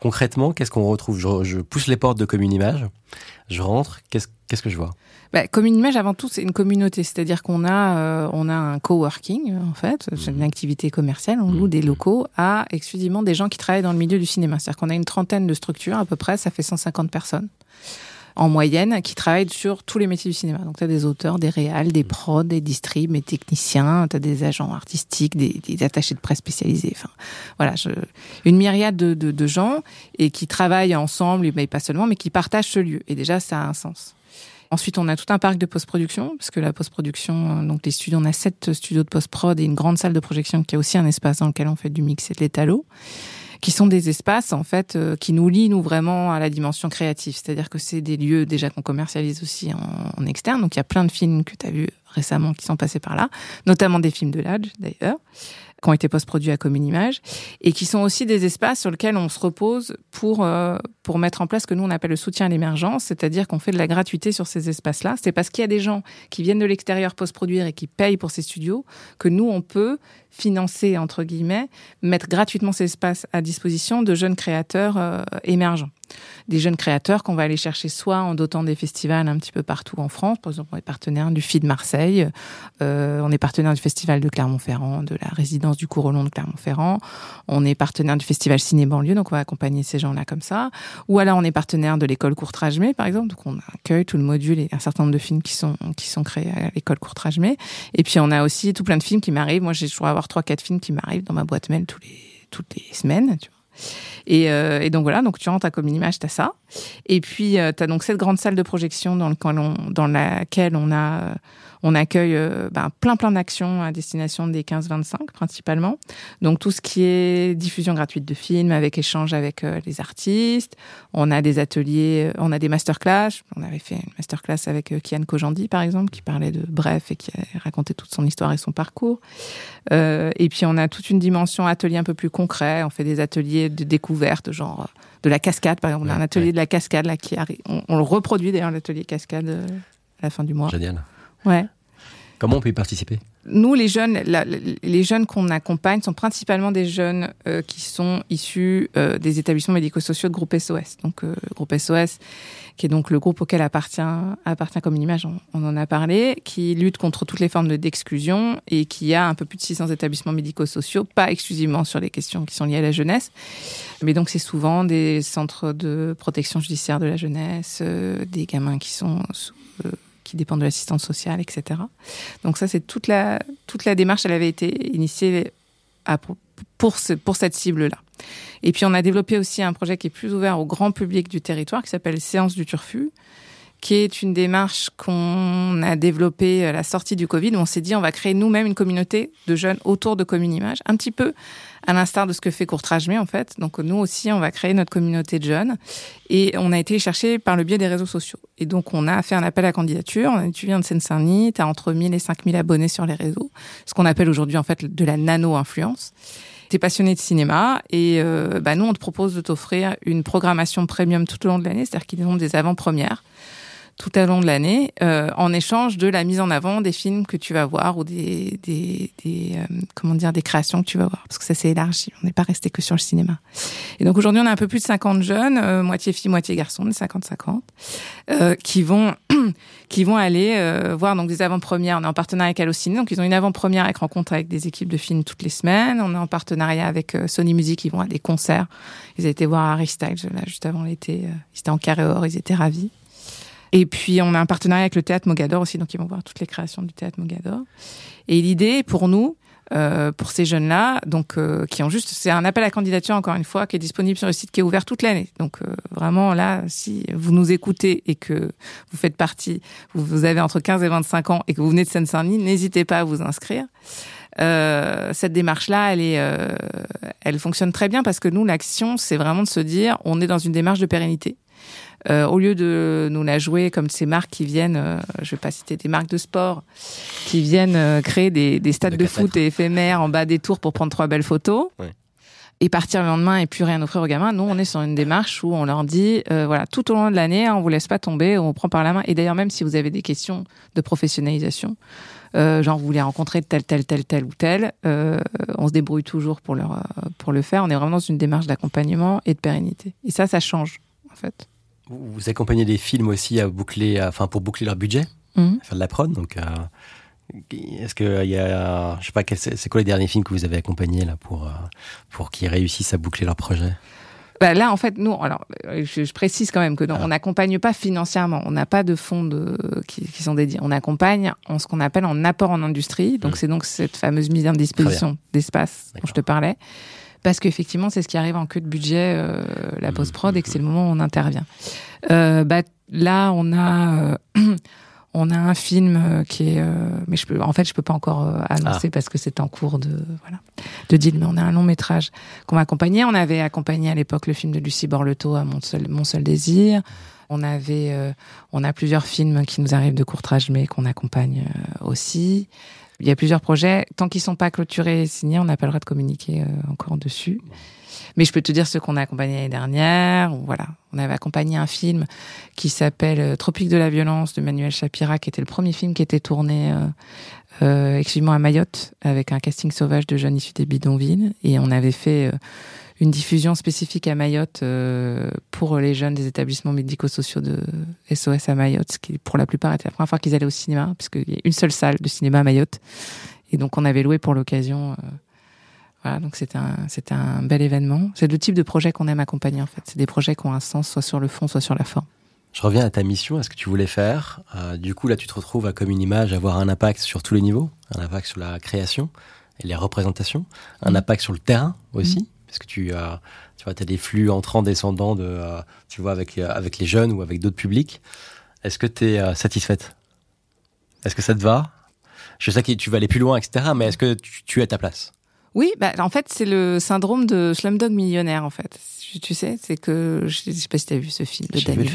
Concrètement, qu'est-ce qu'on retrouve? Je, pousse les portes de Commune Image, je rentre, qu'est-ce que je vois? Bah, Commune Image, avant tout, c'est une communauté, c'est-à-dire qu'on a, euh, on a un coworking, en fait, c'est une mmh. activité commerciale, on loue mmh. des locaux à exclusivement des gens qui travaillent dans le milieu du cinéma. C'est-à-dire qu'on a une trentaine de structures, à peu près, ça fait 150 personnes en moyenne qui travaillent sur tous les métiers du cinéma. Donc tu as des auteurs, des réals, des prods, des distribs, des techniciens, tu des agents artistiques, des, des, attachés de presse spécialisés. Enfin, voilà, je, une myriade de, de, de, gens et qui travaillent ensemble, mais pas seulement, mais qui partagent ce lieu. Et déjà, ça a un sens. Ensuite, on a tout un parc de post-production, parce que la post-production, donc les studios, on a sept studios de post-prod et une grande salle de projection qui a aussi un espace dans lequel on fait du mix et de l'étalo qui sont des espaces en fait euh, qui nous lient nous vraiment à la dimension créative. C'est-à-dire que c'est des lieux déjà qu'on commercialise aussi en, en, externe. Donc il y a plein de films que tu as vus récemment qui sont passés par là, notamment des films de l'âge d'ailleurs qui ont été post-produits à Commune Image, et qui sont aussi des espaces sur lesquels on se repose pour, euh, pour mettre en place ce que nous on appelle le soutien à l'émergence, c'est-à-dire qu'on fait de la gratuité sur ces espaces-là. C'est parce qu'il y a des gens qui viennent de l'extérieur post-produire et qui payent pour ces studios que nous, on peut financer, entre guillemets, mettre gratuitement ces espaces à disposition de jeunes créateurs euh, émergents des jeunes créateurs qu'on va aller chercher soit en dotant des festivals un petit peu partout en France. Par exemple, on est partenaire du FID Marseille, euh, on est partenaire du Festival de Clermont-Ferrand, de la résidence du Courolon de Clermont-Ferrand, on est partenaire du Festival Ciné Banlieue, donc on va accompagner ces gens-là comme ça. Ou alors on est partenaire de l'école Courtrage-May, par exemple, donc on accueille tout le module et un certain nombre de films qui sont, qui sont créés à l'école Courtrage-May. Et puis on a aussi tout plein de films qui m'arrivent. Moi, j'ai toujours avoir trois, quatre films qui m'arrivent dans ma boîte mail les, toutes les semaines. Et, euh, et, donc voilà, donc tu rentres à Commune Image, t'as ça. Et puis, tu as donc cette grande salle de projection dans, le, dans laquelle on a on accueille euh, ben, plein plein d'actions à destination des 15-25 principalement. Donc tout ce qui est diffusion gratuite de films avec échange avec euh, les artistes. On a des ateliers, euh, on a des masterclass. On avait fait une masterclass avec Kian Kojandi par exemple qui parlait de Bref et qui a raconté toute son histoire et son parcours. et puis on a toute une dimension atelier un peu plus concret. On fait des ateliers de découverte genre de la cascade par exemple. On a un atelier de la cascade là qui arrive. On, on le reproduit d'ailleurs l'atelier cascade à la fin du mois. Génial. Ouais. Comment on peut y participer? Nous, les jeunes, les jeunes qu'on accompagne sont principalement des jeunes euh, qui sont issus euh, des établissements médico-sociaux de groupe SOS. Donc, euh, groupe SOS, qui est donc le groupe auquel appartient, appartient comme une image, on, en a parlé, qui lutte contre toutes les formes d'exclusion et qui a un peu plus de 600 établissements médico-sociaux, pas exclusivement sur les questions qui sont liées à la jeunesse. Mais donc, c'est souvent des centres de protection judiciaire de la jeunesse, des gamins qui sont sous qui dépendent de l'assistance sociale, etc. Donc ça, c'est toute la, toute la démarche, elle avait été initiée pour, pour cette cible-là. Et puis on a développé aussi un projet qui est plus ouvert au grand public du territoire, qui s'appelle Séance du Turfu, qui est une démarche qu'on a développée à la sortie du Covid, où on s'est dit on va créer nous-mêmes une communauté de jeunes autour de Commune Image, un petit peu à l'instar de ce que fait Courtrage-Mais en fait. Donc nous aussi, on va créer notre communauté de jeunes et on a été chercher par le biais des réseaux sociaux. Et donc on a fait un appel à candidature. Tu viens de Seine-Saint-Denis, tu as entre 1000 et 5000 abonnés sur les réseaux, ce qu'on appelle aujourd'hui en fait de la nano-influence. T'es passionné de cinéma et euh, bah nous on te propose de t'offrir une programmation premium tout au long de l'année, c'est-à-dire qu'ils ont des avant-premières tout au long de l'année, euh, en échange de la mise en avant des films que tu vas voir ou des, des, des euh, comment dire des créations que tu vas voir, parce que ça s'est élargi. On n'est pas resté que sur le cinéma. Et donc aujourd'hui, on a un peu plus de 50 jeunes, euh, moitié filles, moitié garçons, 50-50, euh, qui vont qui vont aller voir donc des avant-premières. On est en partenariat avec Allociné, donc ils ont une avant-première avec rencontre avec des équipes de films toutes les semaines. On est en partenariat avec Sony Music, ils vont à des concerts. Ils ont été voir Harry Styles là juste avant l'été. Ils étaient en carré or, ils étaient ravis. Et puis, on a un partenariat avec le Théâtre Mogador aussi, donc ils vont voir toutes les créations du Théâtre Mogador. Et l'idée, pour nous, euh, pour ces jeunes-là, donc euh, qui ont juste, c'est un appel à candidature encore une fois, qui est disponible sur le site, qui est ouvert toute l'année. Donc euh, vraiment là, si vous nous écoutez et que vous faites partie, vous, avez entre 15 et 25 ans et que vous venez de Seine-Saint-Denis, n'hésitez pas à vous inscrire. cette démarche-là, elle est, elle fonctionne très bien parce que nous, l'action, c'est vraiment de se dire, on est dans une démarche de pérennité. Euh, au lieu de nous la jouer comme ces marques qui viennent, euh, je vais pas citer des marques de sport, qui viennent euh, créer des, des stades de, foot éphémères en bas des tours pour prendre trois belles photos. Et partir le lendemain et plus rien offrir aux gamins. Nous, on est sur une démarche où on leur dit, voilà, tout au long de l'année, on vous laisse pas tomber, on prend par la main. Et d'ailleurs, même si vous avez des questions de professionnalisation, genre vous voulez rencontrer tel, tel, tel, tel ou tel, on se débrouille toujours pour, leur, pour le faire. On est vraiment dans une démarche d'accompagnement et de pérennité. Et ça, ça change, en fait. Vous accompagnez des films aussi à boucler, enfin pour boucler leur budget, mhm. faire de la prod. Donc, euh, est-ce qu'il y a, je sais pas, c'est quoi les derniers films que vous avez accompagnés là pour euh, pour qu'ils réussissent à boucler leur projet? Bah là, en fait, nous, alors, je, précise quand même que non, on n'accompagne pas financièrement. On n'a pas de fonds de, qui, sont dédiés. On accompagne en ce qu'on appelle en apport en industrie. Donc, mhm. c'est donc cette fameuse mise en disposition d'espace dont je te parlais parce qu'effectivement, c'est ce qui arrive en queue de budget, euh, la mmh, post-prod, et que c'est le moment où on intervient. Euh, bah, là, on a, euh, on a un film qui est, mais je peux, en fait, je peux pas encore annoncer ah. parce que c'est en cours de, voilà, de deal, mais on a un long métrage qu'on va accompagner. On avait accompagné à l'époque le film de Lucie Borleto à Mon seul, Mon seul désir. On avait, on a plusieurs films qui nous arrivent de courtrage, mais qu'on accompagne aussi. Il y a plusieurs projets. Tant qu'ils sont pas clôturés et signés, on n'a pas le droit de communiquer euh, encore dessus. Mais je peux te dire ce qu'on a accompagné l'année dernière. Voilà, on avait accompagné un film qui s'appelle euh, Tropique de la violence de Manuel Chapira, qui était le premier film qui était tourné euh, euh exclusivement à Mayotte avec un casting sauvage de jeunes issus des bidonvilles. Et on avait fait une diffusion spécifique à Mayotte euh, pour les jeunes des établissements médico-sociaux de SOS à Mayotte, ce qui pour la plupart était la première fois qu'ils allaient au cinéma, puisqu'il y a une seule salle de cinéma à Mayotte. Et donc on avait loué pour l'occasion. Euh, voilà, donc c'était un, c'était un bel événement. C'est le type de projet qu'on aime accompagner en fait. C'est des projets qui ont un sens soit sur le fond, soit sur la forme. Je reviens à ta mission, à ce que tu voulais faire. Euh, du coup, là, tu te retrouves à comme une image, avoir un impact sur tous les niveaux, un impact sur la création et les représentations, un mmh. impact sur le terrain aussi, Est-ce que tu, as tu vois, as des flux entrants, descendants, de, tu vois, avec, avec les jeunes ou avec d'autres publics? Est-ce que tu es satisfaite? Est-ce que ça te va? Je sais que tu vas aller plus loin, etc., mais est-ce que tu, es à ta place? Oui, bah, en fait, c'est le syndrome de Slumdog millionnaire, en fait. Tu sais, c'est que, je sais pas si tu as vu ce film de Danny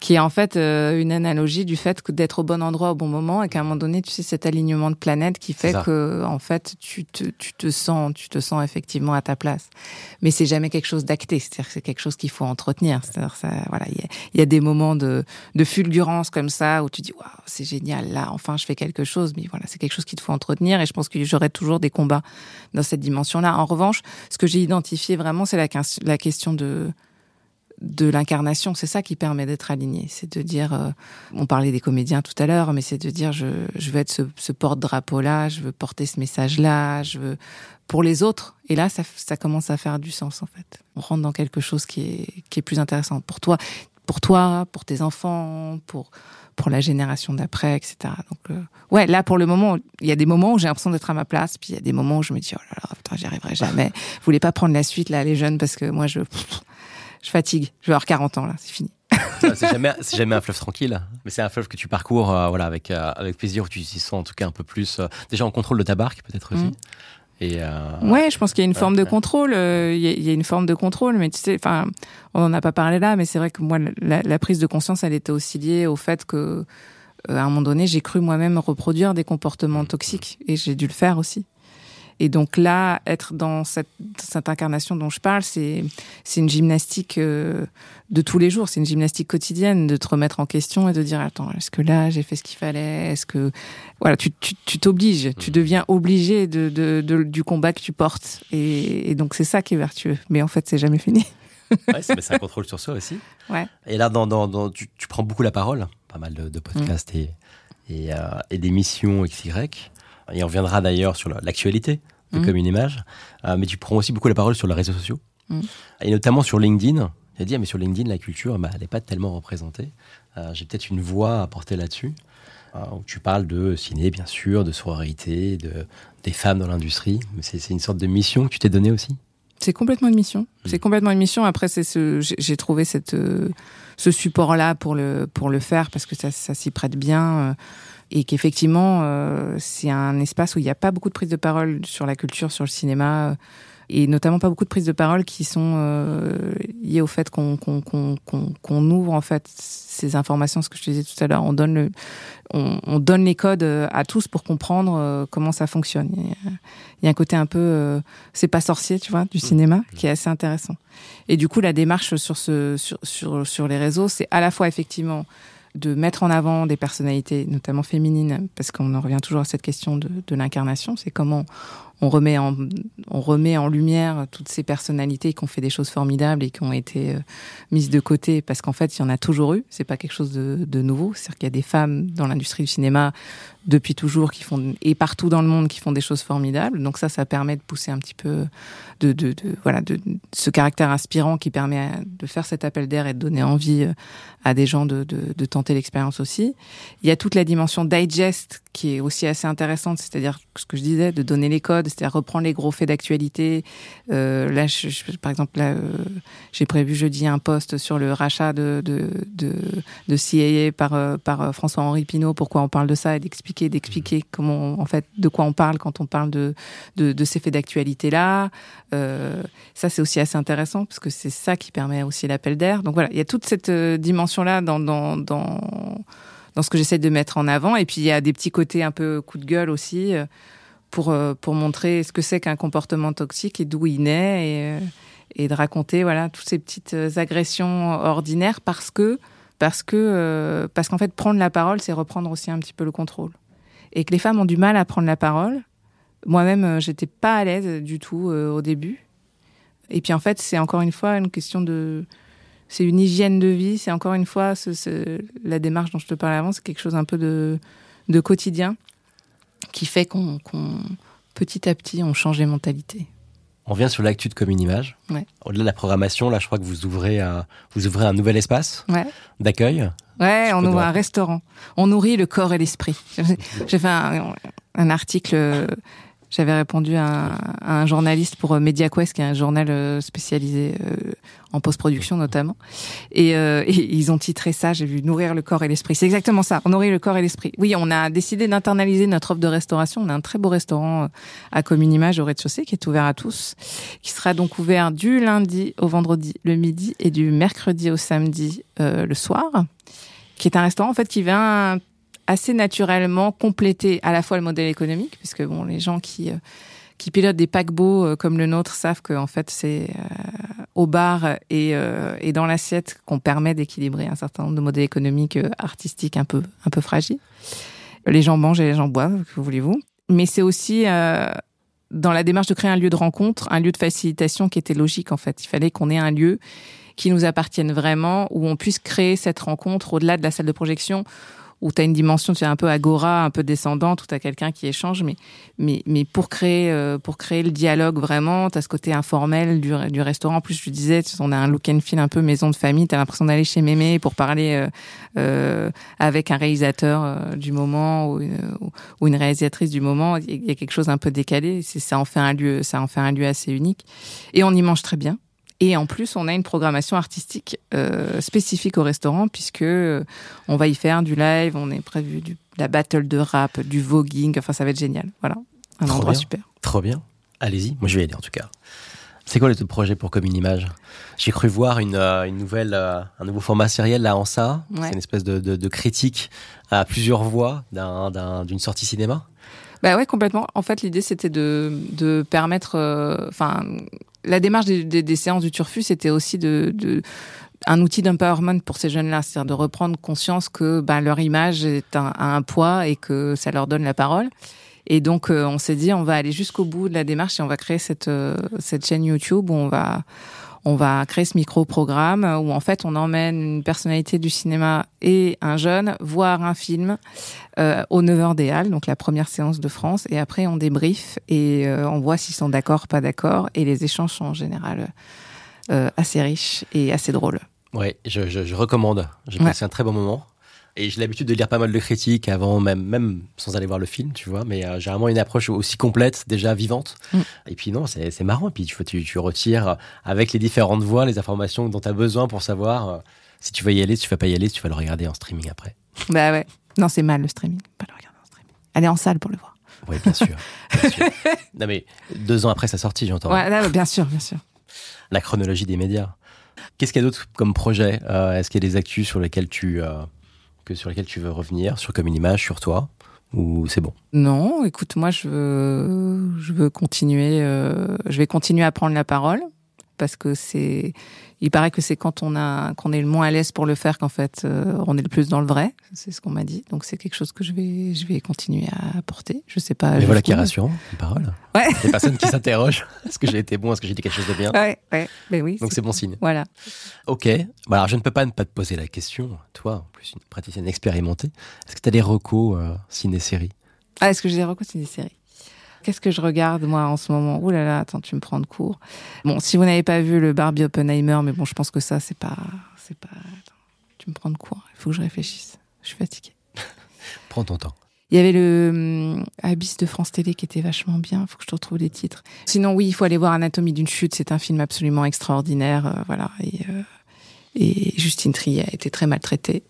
qui est en fait euh, une analogie du fait que d'être au bon endroit au bon moment et qu'à un moment donné, tu sais, cet alignement de planète qui fait que, en fait, tu te, tu te sens, tu te sens effectivement à ta place. Mais c'est jamais quelque chose d'acté, c'est-à-dire que c'est quelque chose qu'il faut entretenir. C'est-à-dire, ça, voilà, il y a, y a, des moments de, de fulgurance comme ça où tu dis, waouh, c'est génial, là, enfin, je fais quelque chose. Mais voilà, c'est quelque chose qu'il faut entretenir et je pense que j'aurai toujours des combats dans cette dimension-là. En revanche, ce que j'ai identifié vraiment, c'est la, la question de de l'incarnation. C'est ça qui permet d'être aligné. C'est de dire, euh, on parlait des comédiens tout à l'heure, mais c'est de dire, je, je veux être ce, ce porte-drapeau-là, je veux porter ce message-là, je veux pour les autres. Et là, ça, ça, commence à faire du sens en fait. On rentre dans quelque chose qui est, qui est plus intéressant pour toi, pour toi, pour tes enfants, pour pour la génération d'après, etc. Donc euh, ouais, là pour le moment, il y a des moments où j'ai l'impression d'être à ma place, puis il y a des moments où je me dis oh là là, putain, j'y arriverai jamais. Vous voulez pas prendre la suite là, les jeunes, parce que moi je je fatigue. Je vais avoir 40 ans là, c'est fini. c'est jamais, jamais, un fleuve tranquille, mais c'est un fleuve que tu parcours euh, voilà, avec, euh, avec plaisir, où tu t'y sens en tout cas un peu plus, euh, déjà en contrôle de ta barque peut-être aussi. Mm. Et ouais, je pense qu'il y a une forme de contrôle. Il y, a une forme de contrôle, mais tu sais, enfin, on n'en a pas parlé là, mais c'est vrai que moi, la, la, prise de conscience, elle était aussi liée au fait que, à un moment donné, j'ai cru moi-même reproduire des comportements toxiques, et j'ai dû le faire aussi. Et donc là, être dans cette, cette incarnation dont je parle, c'est c'est une gymnastique euh, de tous les jours, c'est une gymnastique quotidienne de te remettre en question et de dire attends, est-ce que là j'ai fait ce qu'il fallait? Est-ce que voilà, tu tu t'obliges, tu, mmh. deviens obligé de, de, de, du combat que tu portes et, et donc c'est ça qui est vertueux. Mais en fait, c'est jamais fini. ouais, c'est un contrôle sur soi aussi. Ouais. Et là, dans, dans, dans tu, tu, prends beaucoup la parole, pas mal de, de podcasts mmh. et, et, euh, et d'émissions XY. Et on reviendra d'ailleurs sur l'actualité de mm. Comme une image. Euh, mais tu prends aussi beaucoup la parole sur les réseaux sociaux. Mm. Et notamment sur LinkedIn. Il a dit, ah, mais sur LinkedIn, la culture, bah, elle n'est pas tellement représentée. Euh, j'ai peut-être une voix à porter là-dessus. Euh, où tu parles de ciné, bien sûr, de sororité, de, des femmes dans l'industrie. Mais c'est une sorte de mission que tu t'es donnée aussi? C'est complètement une mission. Mm. C'est complètement une mission. Après, c'est ce, j'ai trouvé cette, ce support-là pour le, pour le faire parce que ça, ça s'y prête bien et qu'effectivement euh, c'est un espace où il n'y a pas beaucoup de prise de parole sur la culture, sur le cinéma, euh, et notamment pas beaucoup de prises de parole qui sont euh, liées au fait qu'on qu'on qu'on qu'on ouvre en fait ces informations, ce que je te disais tout à l'heure, on donne le, on, on, donne les codes à tous pour comprendre comment ça fonctionne. Il y a un côté un peu, c'est pas sorcier, tu vois, du cinéma, qui est assez intéressant. Et du coup, la démarche sur ce sur sur, sur les réseaux, c'est à la fois effectivement de mettre en avant des personnalités, notamment féminines, parce qu'on en revient toujours à cette question de, l'incarnation, c'est comment on remet en, on remet en lumière toutes ces personnalités qui ont fait des choses formidables et qui ont été euh, mises de côté parce qu'en fait, il y en a toujours eu. C'est pas quelque chose de, de nouveau. C'est-à-dire qu'il y a des femmes dans l'industrie du cinéma depuis toujours qui font et partout dans le monde qui font des choses formidables. Donc ça, ça permet de pousser un petit peu de, de, de voilà de, ce caractère inspirant qui permet de faire cet appel d'air et de donner envie euh, à des gens de, de, de tenter l'expérience aussi. Il y a toute la dimension digest qui est aussi assez intéressante, c'est-à-dire ce que je disais, de donner les codes, c'est-à-dire reprendre les gros faits d'actualité. Euh, là, je, par exemple, là, euh, j'ai prévu jeudi un post sur le rachat de, de, de, de CIA par, euh, par François-Henri Pinault, pourquoi on parle de ça et d'expliquer, d'expliquer comment, en fait, de quoi on parle quand on parle de, de, de ces faits d'actualité-là. Ça, c'est aussi assez intéressant parce que c'est ça qui permet aussi l'appel d'air. Donc voilà, il y a toute cette dimension-là dans, dans, dans dans ce que j'essaie de mettre en avant. Et puis il y a des petits côtés un peu coup de gueule aussi euh, pour euh, pour montrer ce que c'est qu'un comportement toxique et d'où il naît et, euh, et de raconter voilà toutes ces petites agressions ordinaires parce que parce que parce qu'en fait prendre la parole c'est reprendre aussi un petit peu le contrôle et que les femmes ont du mal à prendre la parole. Moi-même j'étais pas à l'aise du tout au début. Et puis en fait c'est encore une fois une question de c'est une hygiène de vie. C'est encore une fois ce, la démarche dont je te parlais avant, c'est quelque chose un peu de, de quotidien qui fait qu'on petit à petit on change les mentalités. On vient sur l'actu de comme une image. Ouais. Au-delà de la programmation, là, je crois que vous ouvrez un, vous ouvrez un nouvel espace ouais. d'accueil. Ouais, on ouvre un restaurant. On nourrit le corps et l'esprit. J'ai fait un, un, article J'avais répondu à un, journaliste pour euh, MediaQuest, qui est un journal euh, spécialisé euh, en post-production notamment. Et, ils ont titré ça, j'ai vu Nourrir le corps et l'esprit. C'est exactement ça, nourrir le corps et l'esprit. Oui, on a décidé d'internaliser notre offre de restauration. On a un très beau restaurant à Commune Image au rez-de-chaussée qui est ouvert à tous, qui sera donc ouvert du lundi au vendredi le midi et du mercredi au samedi le soir qui est un restaurant en fait qui vient assez naturellement compléter à la fois le modèle économique, puisque bon, les gens qui euh, qui pilotent des paquebots euh, comme le nôtre savent que en fait c'est euh, au bar et, et dans l'assiette qu'on permet d'équilibrer un certain nombre de modèles économiques artistiques un peu un peu fragiles. Les gens mangent et les gens boivent, que voulez-vous. Mais c'est aussi dans la démarche de créer un lieu de rencontre, un lieu de facilitation qui était logique en fait. Il fallait qu'on ait un lieu qui nous appartienne vraiment, où on puisse créer cette rencontre au-delà de la salle de projection, où tu as une dimension, tu es un peu agora, un peu descendante, où tu as quelqu'un qui échange, mais, mais, mais pour, créer, euh, pour créer le dialogue vraiment, tu as ce côté informel du, du restaurant. En plus, je disais, on a un look and feel un peu maison de famille, tu as l'impression d'aller chez Mémé pour parler euh, euh, avec un réalisateur euh, du moment ou une, ou une réalisatrice du moment. Il y a quelque chose un peu décalé, ça en fait un lieu, ça en fait un lieu assez unique. Et on y mange très bien. Et en plus, on a une programmation artistique euh, spécifique au restaurant puisque euh, on va y faire du live, on est prévu du, la battle de rap, du voguing. Enfin, ça va être génial. Voilà, un endroit super. Trop bien. Allez-y. Moi, je vais y aller en tout cas. C'est quoi le projet pour Comme une image? J'ai cru voir une, euh, une nouvelle, un nouveau format sériel là en ça. C'est une espèce de, de, de, critique à plusieurs voix d'une sortie cinéma? Bah ouais, complètement. En fait, l'idée c'était de, de permettre, enfin, la démarche des, séances du Turfu, c'était aussi de, un outil d'empowerment pour ces jeunes-là, c'est-à-dire de reprendre conscience que ben, leur image est un, a un poids et que ça leur donne la parole. Et donc, euh, on s'est dit, on va aller jusqu'au bout de la démarche et on va créer cette, euh, cette chaîne YouTube où on va, on va créer ce micro-programme où en fait on emmène une personnalité du cinéma et un jeune voir un film euh, au 9h des Halles, donc la première séance de France, et après on débrief et euh, on voit s'ils sont d'accord, pas d'accord, et les échanges sont en général euh, assez riches et assez drôles. Ouais, je, je, je recommande. J'ai passé un très bon moment. Et j'ai l'habitude de lire pas mal de critiques avant, même, même sans aller voir le film, tu vois. Mais euh, j'ai vraiment une approche aussi complète, déjà vivante. Mm. Et puis non, c'est marrant. Et puis tu, tu, tu retires avec les différentes voix les informations dont tu as besoin pour savoir euh, si tu vas y aller, si tu vas pas y aller, si tu vas le regarder en streaming après. Bah ouais. Non, c'est mal le streaming. Pas le regarder en streaming. Aller en salle pour le voir. Oui, bien sûr. non, mais deux ans après sa sortie, j'entends. Ouais, bien sûr, bien sûr. La chronologie des médias. Qu'est-ce qu'il y a d'autre comme projet euh, Est-ce qu'il y a des actus sur lesquels tu, sur lesquels tu veux revenir, sur comme une image, sur toi ou c'est bon? Non, écoute, moi je veux, continuer, euh, je vais continuer à prendre la parole parce que c'est il paraît que c'est quand on a qu'on est le moins à l'aise pour le faire qu'en fait euh, on est le plus dans le vrai. C'est ce qu'on m'a dit. Donc c'est quelque chose que je vais je vais continuer à porter. Je sais pas. Mais voilà qui est rassurant, une parole. Ouais. Des personnes qui s'interrogent. Est-ce que j'ai été bon? Est-ce que j'ai dit quelque chose de bien? Ouais, ouais. Mais oui. Donc c'est bon signe. Voilà. Ok. Bah, alors je ne peux pas ne pas te poser la question. Toi, en plus une praticienne expérimentée, est-ce que tu as des recos euh, ciné-séries? Ah, est-ce que j'ai des recos ciné-séries? Qu'est-ce que je regarde moi en ce moment? Ouh là là, attends, tu me prends de court. Bon, si vous n'avez pas vu le Barbie Oppenheimer, mais bon, je pense que ça, c'est pas, c'est pas. tu me prends de court. Il faut que je réfléchisse. Je suis fatiguée. Prends ton temps. Il y avait le hum, Abyss de France Télé qui était vachement bien. Il faut que je te retrouve les titres. Sinon, oui, il faut aller voir Anatomie d'une chute. C'est un film absolument extraordinaire. Euh, voilà. Et, euh, et Justine Triet a été très maltraitée.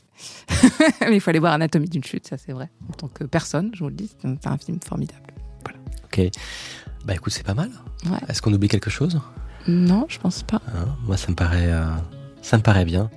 Mais il faut aller voir Anatomie d'une chute, ça c'est vrai. En tant que personne, je vous le dis, c'est un film formidable. Ok. Bah écoute, c'est pas mal. Est-ce qu'on oublie quelque chose? Non, je pense pas. Hein, moi, ça me paraît, euh, ça me paraît bien.